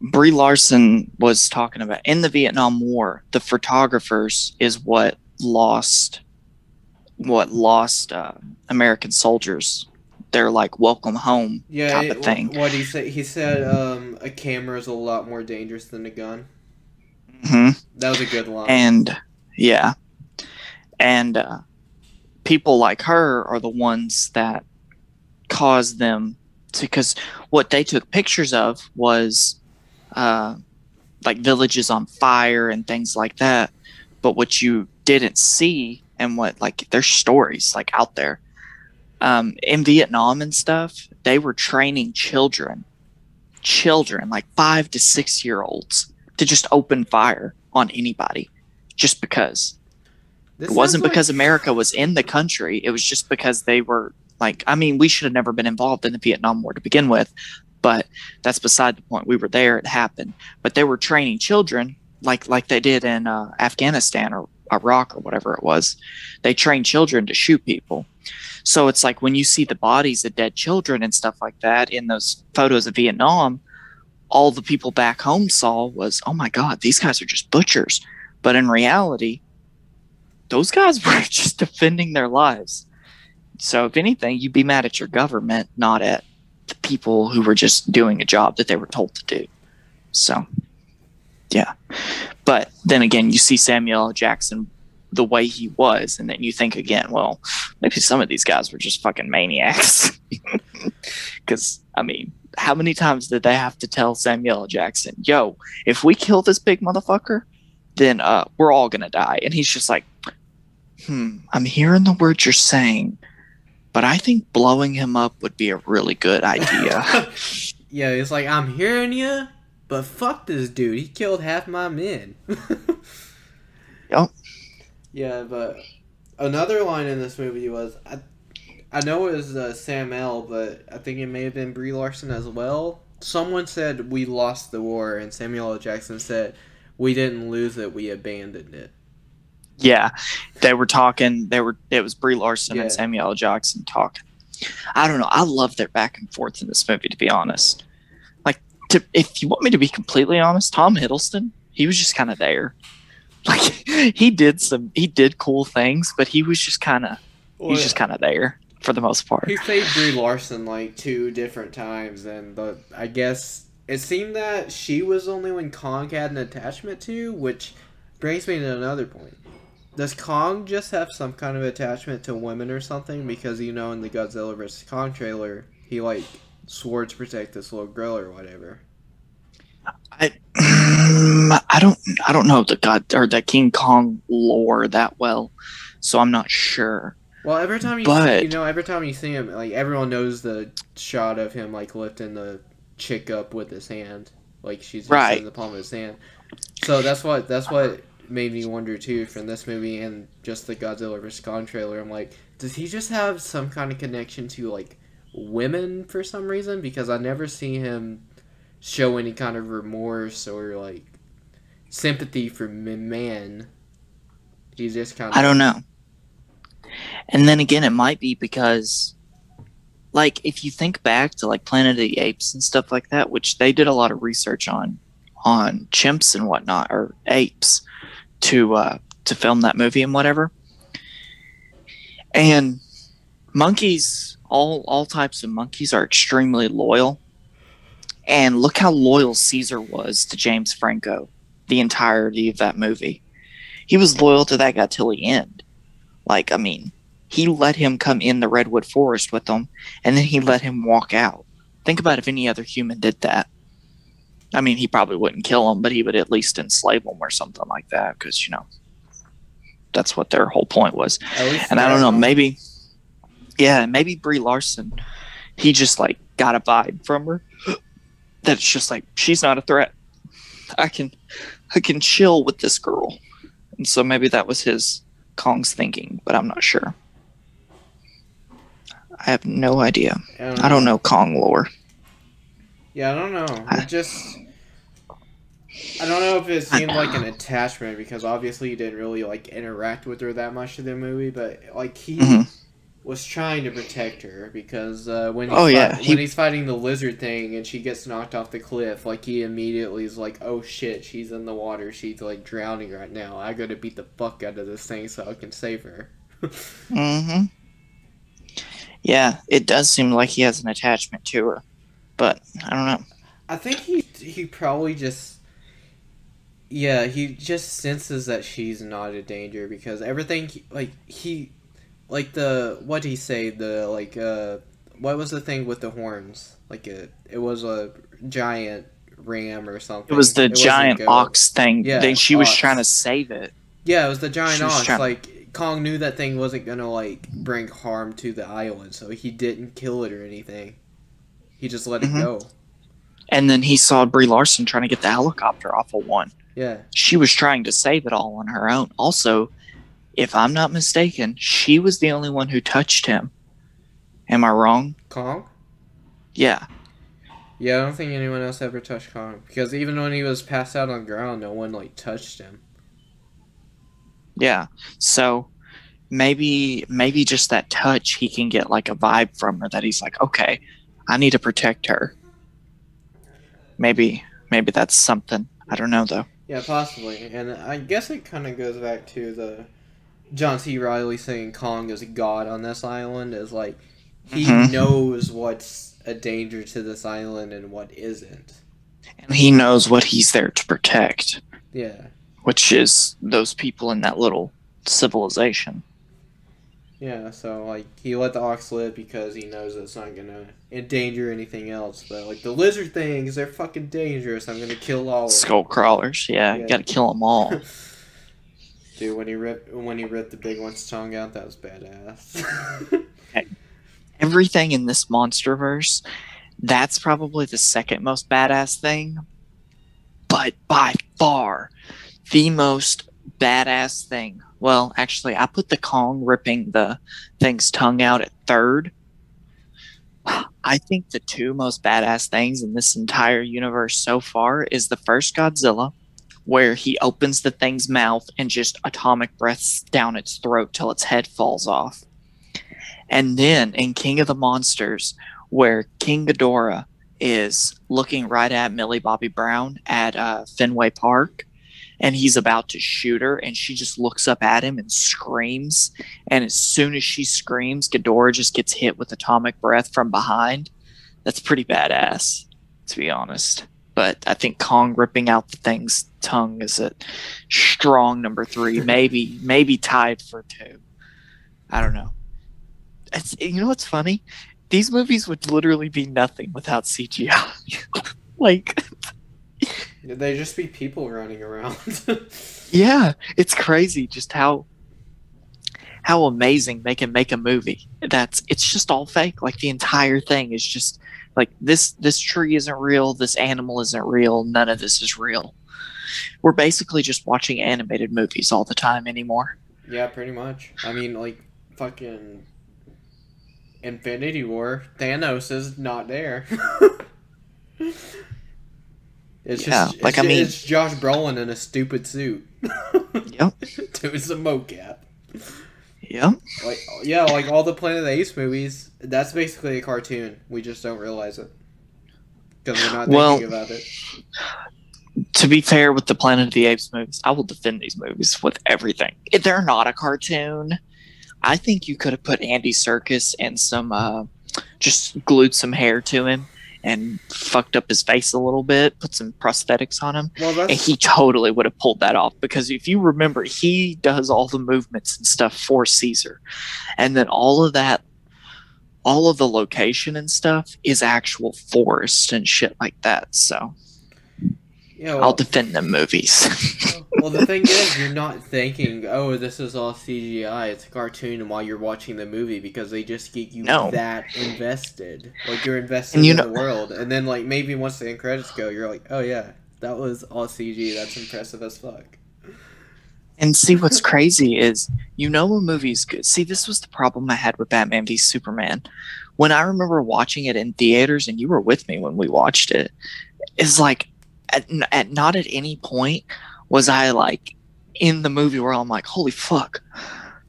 Brie Larson was talking about in the Vietnam War, the photographers is what lost, what lost uh, American soldiers. They're like welcome home Yeah, type of thing. what he said, he said, um, a camera is a lot more dangerous than a gun. Mm-hmm. That was a good line. and yeah and uh, people like her are the ones that cause them to because what they took pictures of was uh, like villages on fire and things like that but what you didn't see and what like there's stories like out there um, in vietnam and stuff they were training children children like five to six year olds to just open fire on anybody just because This it wasn't like- because America was in the country. It was just because they were like, I mean, we should have never been involved in the Vietnam War to begin with, but that's beside the point. We were there; it happened. But they were training children, like like they did in uh, Afghanistan or Iraq or whatever it was. They trained children to shoot people. So it's like when you see the bodies of dead children and stuff like that in those photos of Vietnam, all the people back home saw was, oh my God, these guys are just butchers. But in reality, those guys were just defending their lives. So if anything, you'd be mad at your government, not at the people who were just doing a job that they were told to do. So, yeah. But then again, you see Samuel Jackson the way he was, and then you think again, well, maybe some of these guys were just fucking maniacs. Because I mean, how many times did they have to tell Samuel Jackson, "Yo, if we kill this big motherfucker, then uh, we're all gonna die"? And he's just like, "Hmm, I'm hearing the words you're saying, but I think blowing him up would be a really good idea." Yeah, it's like I'm hearing you, but fuck this dude. He killed half my men. Yup. Yeah, but another line in this movie was I, I know it was uh, Sam L, but I think it may have been Brie Larson as well. Someone said we lost the war, and Samuel L. Jackson said we didn't lose it, we abandoned it. Yeah, they were talking. They were. It was Brie Larson Yeah. and Samuel L. Jackson talking. I don't know. I love their back and forth in this movie. To be honest, to, if you want me to be completely honest, Tom Hiddleston, he was just kind of there. Like, he did some. He did cool things, but he was just kind of. He was just kind of there for the most part. He played Brie Larson like two different times, and the I guess it seemed that she was the only one Kong had an attachment to, which brings me to another point. Does Kong just have some kind of attachment to women or something? Because you know, in the Godzilla vs Kong trailer, he like swore to protect this little girl or whatever. I um, I don't I don't know the God or the King Kong lore that well, so I'm not sure. Well, every time you But- you know every time you see him, like everyone knows the shot of him like lifting the chick up with his hand, like she's Right. in the palm of his hand. So that's what that's what made me wonder too from this movie and just the Godzilla vs Kong trailer. I'm like, does he just have some kind of connection to like women for some reason? Because I never see him show any kind of remorse or like sympathy for men. He's just kind of I don't know. And then again, it might be because, like, if you think back to like Planet of the Apes and stuff like that, which they did a lot of research on, on chimps and whatnot or apes, to uh, to film that movie and whatever. And monkeys, all all types of monkeys are extremely loyal. And look how loyal Caesar was to James Franco the entirety of that movie. He was loyal to that guy till the end. Like, I mean, he let him come in the redwood forest with him, and then he let him walk out. Think about if any other human did that. I mean, he probably wouldn't kill him, but he would at least enslave him or something like that, because you know, that's what their whole point was. And I don't know, maybe, yeah, maybe Brie Larson, he just like got a vibe from her that's just like she's not a threat. I can, I can chill with this girl, and so maybe that was his Kong's thinking, but I'm not sure. I have no idea. I don't know Kong lore. Yeah, I don't know. It just. I don't know if it seemed like an attachment because obviously he didn't really like interact with her that much in the movie, but like he Mhm. Was trying to protect her because uh, when he's Oh, yeah, he- when he's fighting the lizard thing and she gets knocked off the cliff, like he immediately is like, "Oh shit, she's in the water. She's like drowning right now. I gotta beat the fuck out of this thing so I can save her." mm-hmm. Yeah, it does seem like he has an attachment to her, but I don't know. I think he he probably just yeah he just senses that she's not a danger because everything like he like the what did he say the like uh what was the thing with the horns like it it was a giant ram or something It was the wasn't giant ox thing. Yeah, then she was trying to save it. yeah it was the giant She ox trying- like Kong knew that thing wasn't gonna like bring harm to the island so he didn't kill it or anything he just let Mhm. it go And then he saw Brie Larson trying to get the helicopter off of one. yeah She was trying to save it all on her own. Also, if I'm not mistaken, she was the only one who touched him. Am I wrong? Kong Yeah. Yeah, I don't think anyone else ever touched Kong because even when he was passed out on the ground, no one like touched him. Yeah. So maybe maybe just that touch he can get like a vibe from her that he's like, "Okay, I need to protect her." Maybe maybe that's something. I don't know though. Yeah, possibly, and I guess it kind of goes back to the John C. Reilly saying Kong is God on this island is like he Mhm. knows what's a danger to this island and what isn't. And he knows what he's there to protect, Yeah, which is those people in that little civilization. yeah. So like he let the ox live because he knows it's not gonna endanger anything else. But like the lizard things, they're fucking dangerous. I'm gonna kill all of them. Skull crawlers. Yeah, Yeah. got to kill them all. Dude, when he ripped when he ripped the big one's tongue out, that was badass. everything in this monsterverse, that's probably the second most badass thing. But by far, the most badass thing. Well, actually, I put the Kong ripping the thing's tongue out at third. I think the two most badass things in this entire universe so far is the first Godzilla, where he opens the thing's mouth and just atomic breaths down its throat till its head falls off. And then in King of the Monsters, where King Ghidorah is looking right at Millie Bobby Brown at uh, Fenway Park, and he's about to shoot her, and she just looks up at him and screams. And as soon as she screams, Ghidorah just gets hit with atomic breath from behind. That's pretty badass, to be honest. But I think Kong ripping out the thing's tongue is a strong number three, maybe maybe tied for two. I don't know. It's, you know what's funny? These movies would literally be nothing without CGI. like They just be people running around. Yeah, it's crazy just how how amazing they can make a movie. That's it's just all fake. Like the entire thing is just like this this tree isn't real, this animal isn't real, none of this is real. We're basically just watching animated movies all the time anymore. yeah, pretty much. I mean, like fucking Infinity War. Thanos is not there. it's Yeah, just like, I mean- it's Josh Brolin in a stupid suit. Yep. Doing some mocap. Yep. Like yeah, like all the Planet of the Apes movies. That's basically a cartoon. We just don't realize it because we're not Well- thinking about it. To be fair with the Planet of the Apes movies, I will defend these movies with everything. If they're not a cartoon, I think you could have put Andy Serkis and some uh just glued some hair to him and fucked up his face a little bit, put some prosthetics on him. Well, and he totally would have pulled that off because if you remember he does all the movements and stuff for caesar and then all of that all of the location and stuff is actual forest and shit like that so yeah. i'll defend them movies well, the thing is, you're not thinking, "Oh, this is all CGI. It's a cartoon." While you're watching the movie, because they just get you No. that invested, like you're invested you in know- the world, and then like maybe once the end credits go, you're like, "Oh yeah, that was all CG. That's impressive as fuck." and see what's crazy is you know a movie's good see this was the problem i had with batman v superman when i remember watching it in theaters and you were with me when we watched it is like at, at not at any point was i like in the movie where i'm like holy fuck.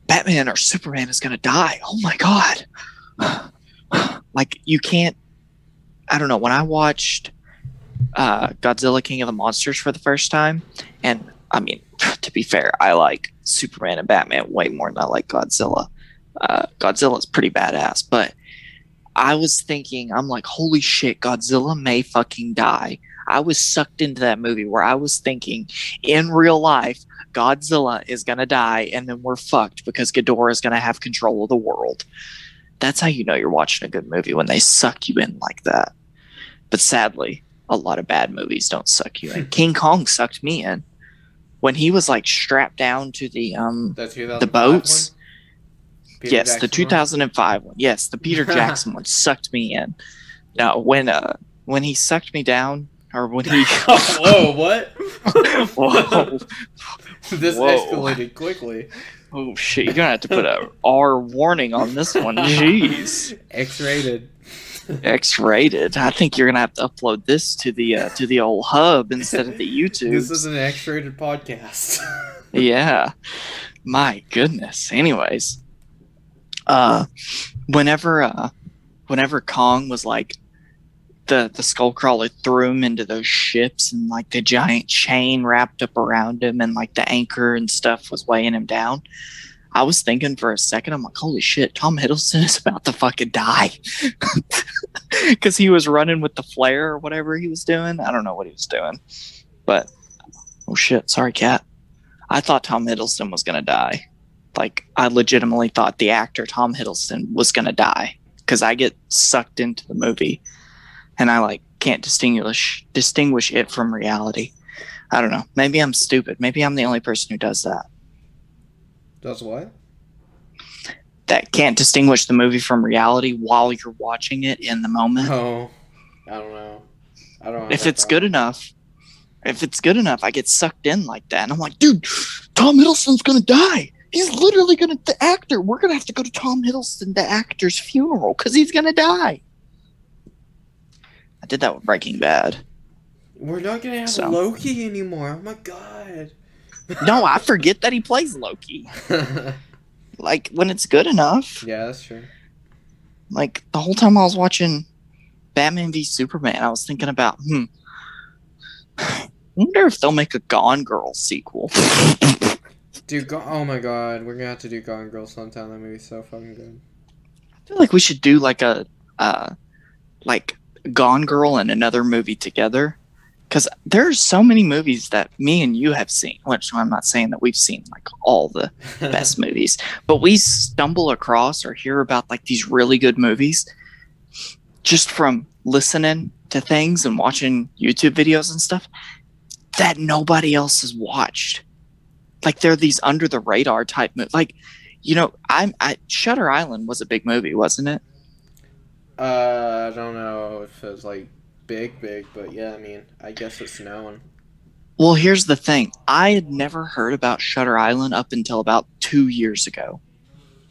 Batman or superman is gonna die. Oh my god. Like you can't i don't know when i watched uh godzilla king of the monsters for the first time and i mean to be fair i like superman and batman way more than i like godzilla. Uh godzilla's pretty badass but i was thinking i'm like holy shit godzilla may fucking die i was sucked into that movie where i was thinking in real life godzilla is gonna die and then we're fucked because ghidorah is gonna have control of the world. That's how you know you're watching a good movie when they suck you in like that. But sadly a lot of bad movies don't suck you in. King kong sucked me in. When he was like strapped down to the um The the boats. One? Yes the Jackson one? 2005 one. Yes the peter jackson one sucked me in. No when uh when he sucked me down or when he Whoa, what? Whoa. this Whoa. escalated quickly. oh shit you're gonna have to put a r warning on this one jeez X-rated. x-rated i think you're gonna have to upload this to the uh, to the old hub instead of the youtube This is an X-rated podcast. yeah my goodness anyways uh whenever uh whenever kong was like the the skull crawler threw him into those ships and like the giant chain wrapped up around him and like the anchor and stuff was weighing him down. I was thinking for a second i'm like holy shit tom hiddleston is about to fucking die. Because he was running with the flare or whatever he was doing. I don't know what he was doing but oh shit sorry cat. I thought Tom Hiddleston was gonna die. Like I legitimately thought the actor Tom Hiddleston was gonna die because I get sucked into the movie, and I like can't distinguish distinguish it from reality. I don't know. Maybe I'm stupid. Maybe I'm the only person who does that. Does what? That can't distinguish the movie from reality while you're watching it in the moment. Oh, I don't know. I don't. know if it's problem. good enough, if it's good enough, I get sucked in like that. And I'm like, dude, Tom Hiddleston's gonna die. He's literally gonna the actor. We're gonna have to go to Tom Hiddleston, the actor's funeral, because he's gonna die. I did that with Breaking Bad. we're not gonna have So. Loki anymore. Oh my god. No, I forget that he plays Loki. Like when it's good enough. yeah, that's true. Like the whole time I was watching Batman v Superman, I was thinking about, hmm. I wonder if they'll make a Gone Girl sequel. Dude, go- oh my god, we're gonna have to do Gone Girl sometime. That movie's so fucking good. I feel like we should do like a uh like Gone Girl and another movie together. Cause there's so many movies that me and you have seen, which I'm not saying that we've seen like all the best movies, but we stumble across or hear about like these really good movies just from listening to things and watching YouTube videos and stuff. that nobody else has watched. Like they're these under the radar type movies. like you know, I'm I Shutter Island was a big movie, wasn't it? Uh, I don't know if it's like big, big, but yeah, I mean, I guess it's known. Well, here's the thing. I had never heard about Shutter Island up until about 2 years ago.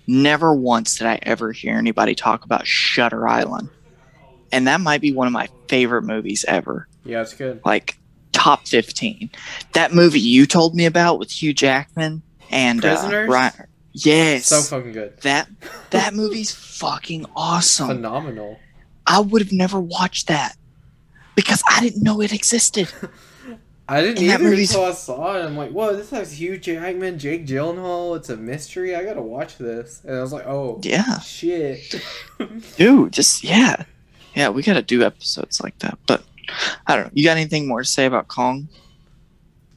Never once did I ever hear anybody talk about Shutter Island. And that might be one of my favorite movies ever. Yeah, it's good. Like top 15. That movie you told me about with Hugh Jackman and uh, Prisoners? Ryan, Yes. So fucking good. that that movie's fucking awesome. Phenomenal. I would have never watched that because I didn't know it existed. I didn't And either until I saw it. I'm like, whoa, this has Hugh Jackman, Jake Gyllenhaal. It's a mystery. I gotta watch this. And I was like, oh, Yeah. shit. Dude, just yeah. Yeah, we got to do episodes like that. But I don't know. You got anything more to say about Kong?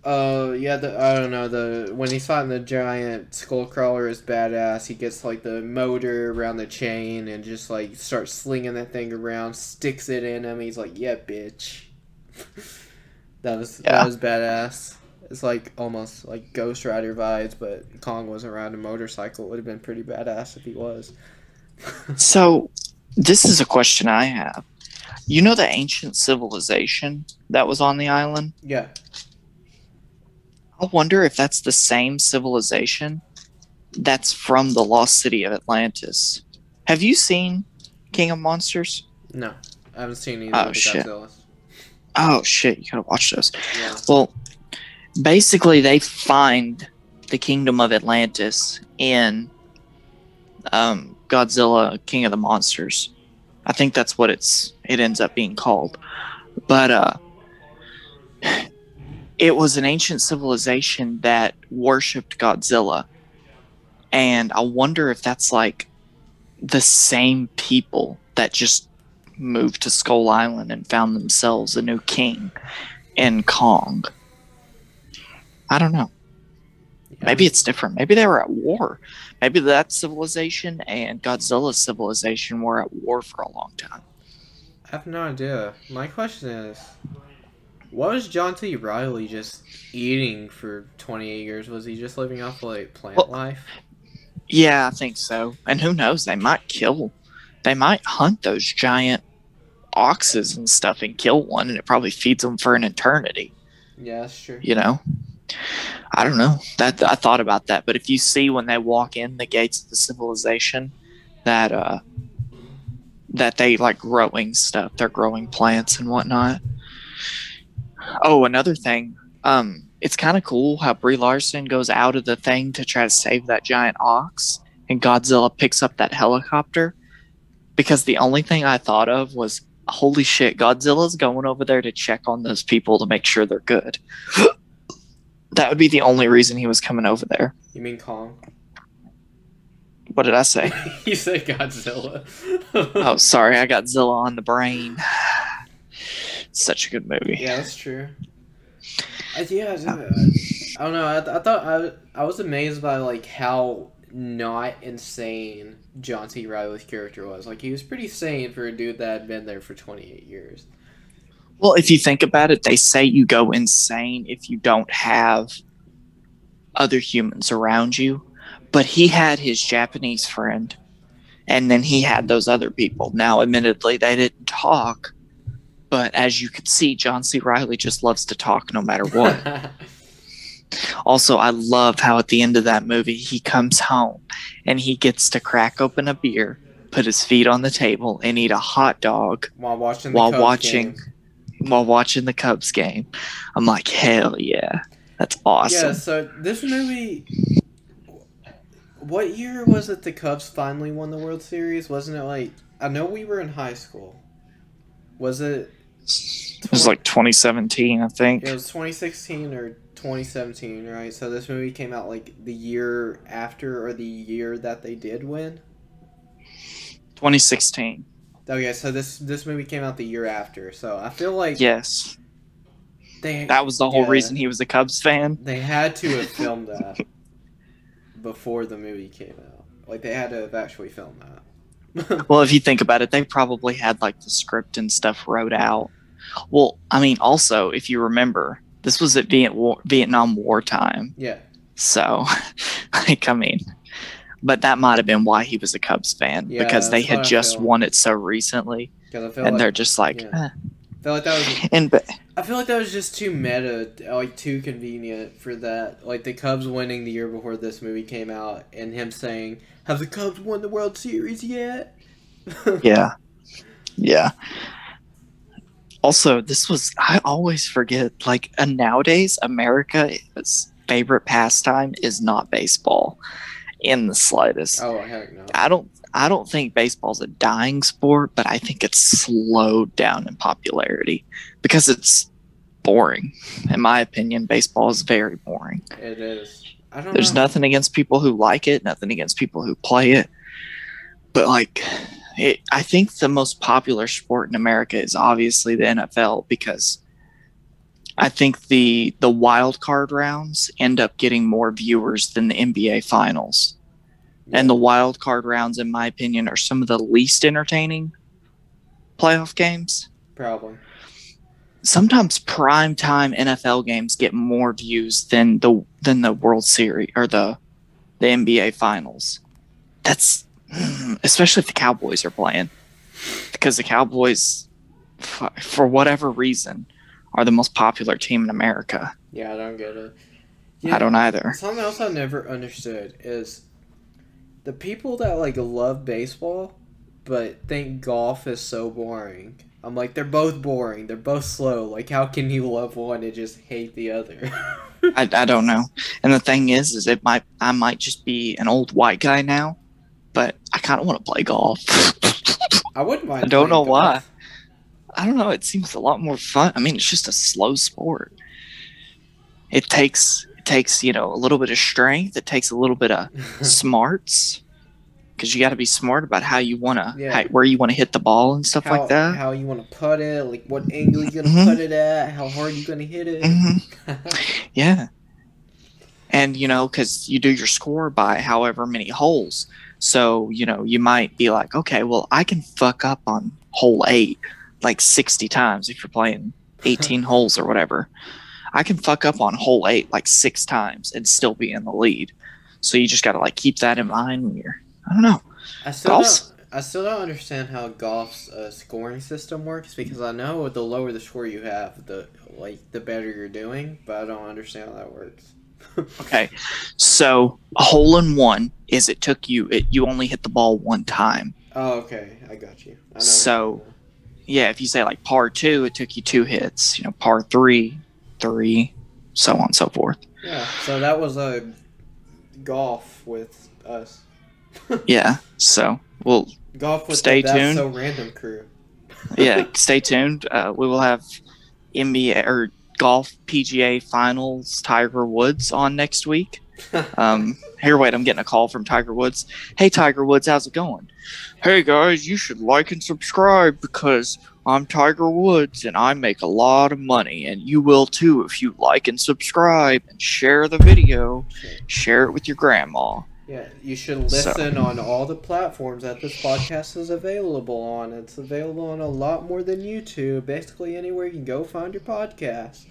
Uh, yeah, the, I don't know. The when he's fighting the giant skull crawler is badass. He gets like the motor around the chain and just like starts slinging that thing around, sticks it in him. He's like, "Yeah, bitch." that was Yeah. that was badass. It's like almost like Ghost Rider vibes, but Kong wasn't riding a motorcycle. It would have been pretty badass if he was. So, this is a question I have. You know the ancient civilization that was on the island? Yeah, I wonder if that's the same civilization that's from the lost city of Atlantis. Have you seen King of Monsters? no, I haven't seen either Oh, of the shit. Godzillas. Oh shit, you gotta watch those. Yeah. Well, basically, they find the kingdom of Atlantis in um, Godzilla, King of the Monsters. I think that's what it's it ends up being called. But uh, it was an ancient civilization that worshipped Godzilla, and I wonder if that's like the same people that just moved to Skull Island and found themselves a new king in Kong. I don't know. Maybe it's different. Maybe they were at war. Maybe that civilization and Godzilla's civilization were at war for a long time. I have no idea. My question is, what was John T. Reilly just eating for 28 years? Was he just living off like plant Well- life? Yeah, I think so. And who knows? They might kill. They might hunt those giant oxes and stuff and kill one, and it probably feeds them for an eternity. Yeah, that's true. you know i don't know that i thought about that but if you see when they walk in the gates of the civilization that uh that they like growing stuff they're growing plants and whatnot oh another thing um it's kind of cool how brie larson goes out of the thing to try to save that giant ox and godzilla picks up that helicopter because the only thing i thought of was holy shit godzilla's going over there to check on those people to make sure they're good that would be the only reason he was coming over there. You mean Kong? What did I say? you said Godzilla. oh, sorry, I got Zilla on the brain. Such a good movie. Yeah, that's true. I, yeah, I, uh, I don't know. I, I thought I, I was amazed by like how not insane John C. Reilly's character was. Like he was pretty sane for a dude that had been there for 28 years. Well, if you think about it, they say you go insane if you don't have other humans around you. But he had his Japanese friend, and then he had those other people. Now, admittedly, they didn't talk, but as you can see, John C. Reilly just loves to talk no matter what. Also, I love how at the end of that movie, he comes home and he gets to crack open a beer, put his feet on the table, and eat a hot dog while watching the while Cubs watching game. while watching the Cubs game. I'm like, hell yeah, that's awesome. Yeah, so this movie. What year was it the Cubs finally won the World Series? Wasn't it like. I know we were in high school. Was it. It was like 2017, I think. It was 2016 or 2017, right? So this movie came out like the year after or the year that they did win? 2016. Okay, so this this movie came out the year after. So I feel like Yes, they that was the whole yeah. reason he was a Cubs fan. They had to have filmed that before the movie came out. Like they had to have actually filmed that. Well, if you think about it, they probably had like the script and stuff wrote out. Well, I mean, also, if you remember, This was at Viet- War- Vietnam War time. Yeah. So, like, I mean, but that might have been why he was a Cubs fan Yeah, because they had just feel. won it so recently, and like, they're just like, yeah. eh. I feel like that was and but I feel like that was just too meta, like too convenient for that. Like the Cubs winning the year before this movie came out, and him saying, "Have the Cubs won the World Series yet?" yeah, yeah. Also, this was I always forget like uh, nowadays America's favorite pastime is not baseball in the slightest. Oh heck no! I don't I don't think baseball's a dying sport, but I think it's slowed down in popularity because it's boring. In my opinion, baseball is very boring. It is. I don't There's know. nothing against people who like it, nothing against people who play it. But like it, I think the most popular sport in America is obviously the NFL because I think the the wild card rounds end up getting more viewers than the NBA finals. And the wild card rounds in my opinion are some of the least entertaining playoff games. Probably. Sometimes prime time NFL games get more views than the than the World Series or the the NBA finals. That's mm, especially if the Cowboys are playing because the Cowboys for, for whatever reason are the most popular team in America. Yeah, I don't get it. I don't either. Something else I never understood is the people that like love baseball but think golf is so boring. I'm like, they're both boring. They're both slow. Like, how can you love one and just hate the other? I, I don't know. And the thing is, is it might I might just be an old white guy now, but I kind of want to play golf. I wouldn't mind. I don't know playing why. I don't know. It seems a lot more fun. I mean, it's just a slow sport. It takes it takes you know a little bit of strength. It takes a little bit of smarts because you got to be smart about how you want to Yeah. where you want to hit the ball and stuff how, like that. How you want to put it, like what angle you're gonna Mhm. put it at, how hard you're gonna hit it. Mhm. Yeah. And, you know, because you do your score by however many holes. So, you know, you might be like, okay, well, I can fuck up on hole eight like 60 times if you're playing 18 holes or whatever. I can fuck up on hole eight like six times and still be in the lead. So you just got to like keep that in mind when you're, I don't know. I still Golf's- don't. I still don't understand how golf's uh, scoring system works because I know the lower the score you have, the like the better you're doing, but I don't understand how that works. Okay. So a hole in one is it took you, it, you only hit the ball one time. Oh, okay, I got you. I know So- yeah, if you say like par two, it took you two hits. You know, par three, three, so on and so forth. yeah, so that was a golf with us. Yeah. So we'll Golf with Stay tuned. So Random crew. yeah, stay tuned. Uh, we will have NBA or golf PGA Finals Tiger Woods on next week. Um, here, wait, I'm getting a call from Tiger Woods. Hey, Tiger Woods, how's it going? Hey guys, you should like and subscribe because I'm Tiger Woods and I make a lot of money, and you will too if you like and subscribe and share the video. Share it with your grandma. Yeah, you should So- listen on all the platforms that this podcast is available on. It's available on a lot more than YouTube. Basically, anywhere you can go find your podcast.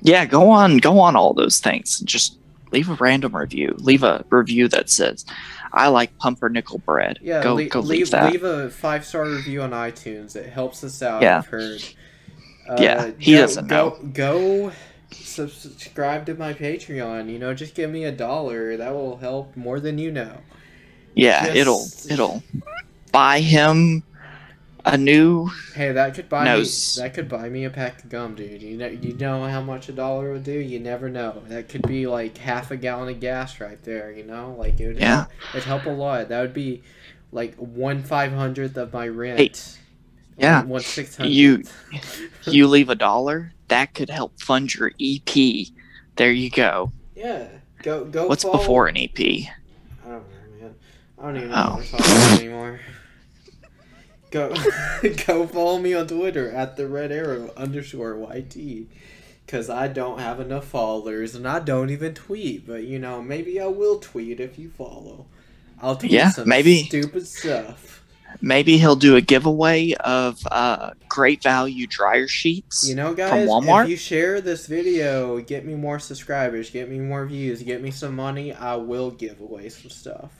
yeah go on go on all those things just leave a random review leave a review that says i like pumpernickel bread Yeah, go le- go leave, leave that leave a five star review on iTunes. It helps us out. Yeah. I've heard. Uh, Yeah, he go- doesn't go, know. Go subscribe to my Patreon. You know, just give me a dollar. That will help more than you know. yeah Just- it'll it'll buy him a new Hey, that could buy Knows. me. That could buy me a pack of gum, dude. You know, you know how much a dollar would do. You never know. That could be like half a gallon of gas right there. You know, like it would. Yeah. Help, it'd help a lot. That would be like one five hundredth of my rent. Hey, yeah, six hundred. you you leave a dollar that could help fund your ep there you go Yeah. Go go. what's follow- before an ep I don't know, man. I don't even know Oh. what about anymore. Go go follow me on Twitter at the red arrow underscore YT. Cause I don't have enough followers and I don't even tweet, but you know, maybe I will tweet if you follow. I'll tweet Yeah, some maybe. stupid stuff. Maybe he'll do a giveaway of uh, great value dryer sheets. You know, from guys, Walmart. if you share this video, get me more subscribers, get me more views, get me some money, I will give away some stuff.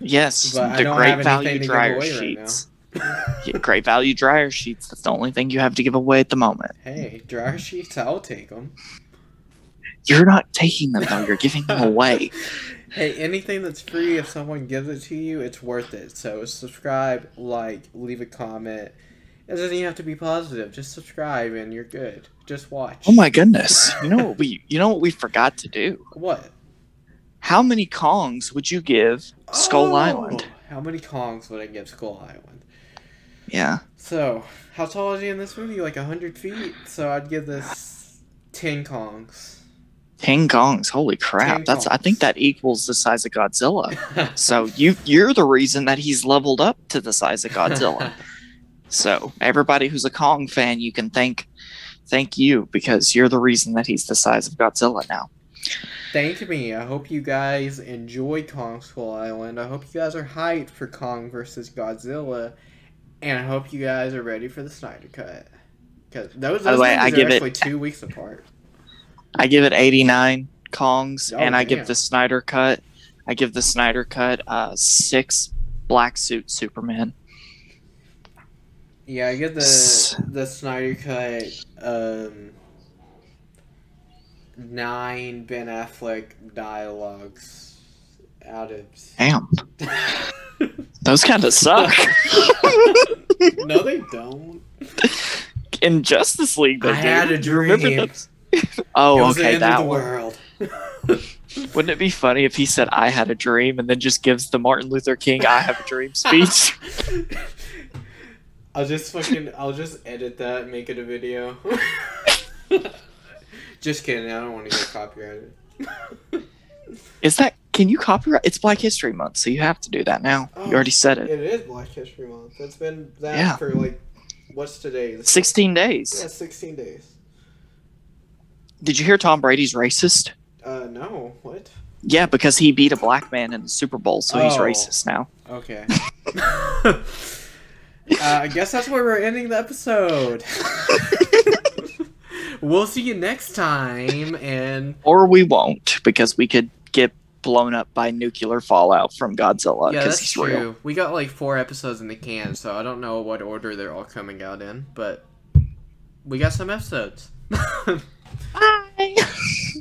yes, But I the don't great have value anything to give dryer away right sheets. Yeah, great value dryer sheets. That's the only thing you have to give away at the moment. Hey, dryer sheets, I'll take them. You're not taking them though. You're giving them away. Hey, anything that's free, if someone gives it to you, it's worth it. So subscribe, like, leave a comment. It doesn't even have to be positive. Just subscribe and you're good. Just watch. Oh my goodness! You know what we? You know what we forgot to do? What? How many Kongs would you give Skull Oh! Island? How many Kongs would I give Skull Island? Yeah. So, how tall is he in this movie? Like 100 feet? So I'd give this 10 Kongs. Ten Kongs. Holy crap! 10 That's. I think that equals the size of Godzilla. So you you're the reason that he's leveled up to the size of Godzilla. so everybody who's a Kong fan, you can thank thank you because you're the reason that he's the size of Godzilla now. Thank me. I hope you guys enjoy Kong Skull Island. I hope you guys are hyped for Kong versus Godzilla. And I hope you guys are ready for the Snyder Cut. Because those, By the way, I are give it- actually two weeks apart. I give it 89 Kongs, Oh, and I damn. give the Snyder cut. I give the Snyder cut uh, six black suit Superman. Yeah, I get S- the the Snyder Cut um nine Ben Affleck dialogues out of Damn, those kind of suck. No they don't. In Justice League, they I do. had a You remember dream. Oh, okay, that of the one. world. Wouldn't it be funny if he said "I had a dream" and then just gives the Martin Luther King "I have a dream" speech? I'll just fucking I'll just edit that and make it a video. just kidding, I don't want to get copyrighted. Is that? Can you copyright? It's Black History Month, so you have to do that now. Oh, you already said it. Oh, it is Black History Month. It's been that Yeah. for like what's today? Sixteen days. Yeah, sixteen days. Did you hear Tom Brady's racist? Uh no, what? Yeah, because he beat a black man in the Super Bowl, so he's Oh. racist now. Okay. uh, I guess that's where we're ending the episode. we'll see you next time, and Or we won't, because we could get blown up by nuclear fallout from Godzilla yeah, because that's he's true. real. We got like four episodes in the can, so I don't know what order they're all coming out in, but we got some episodes. Bye.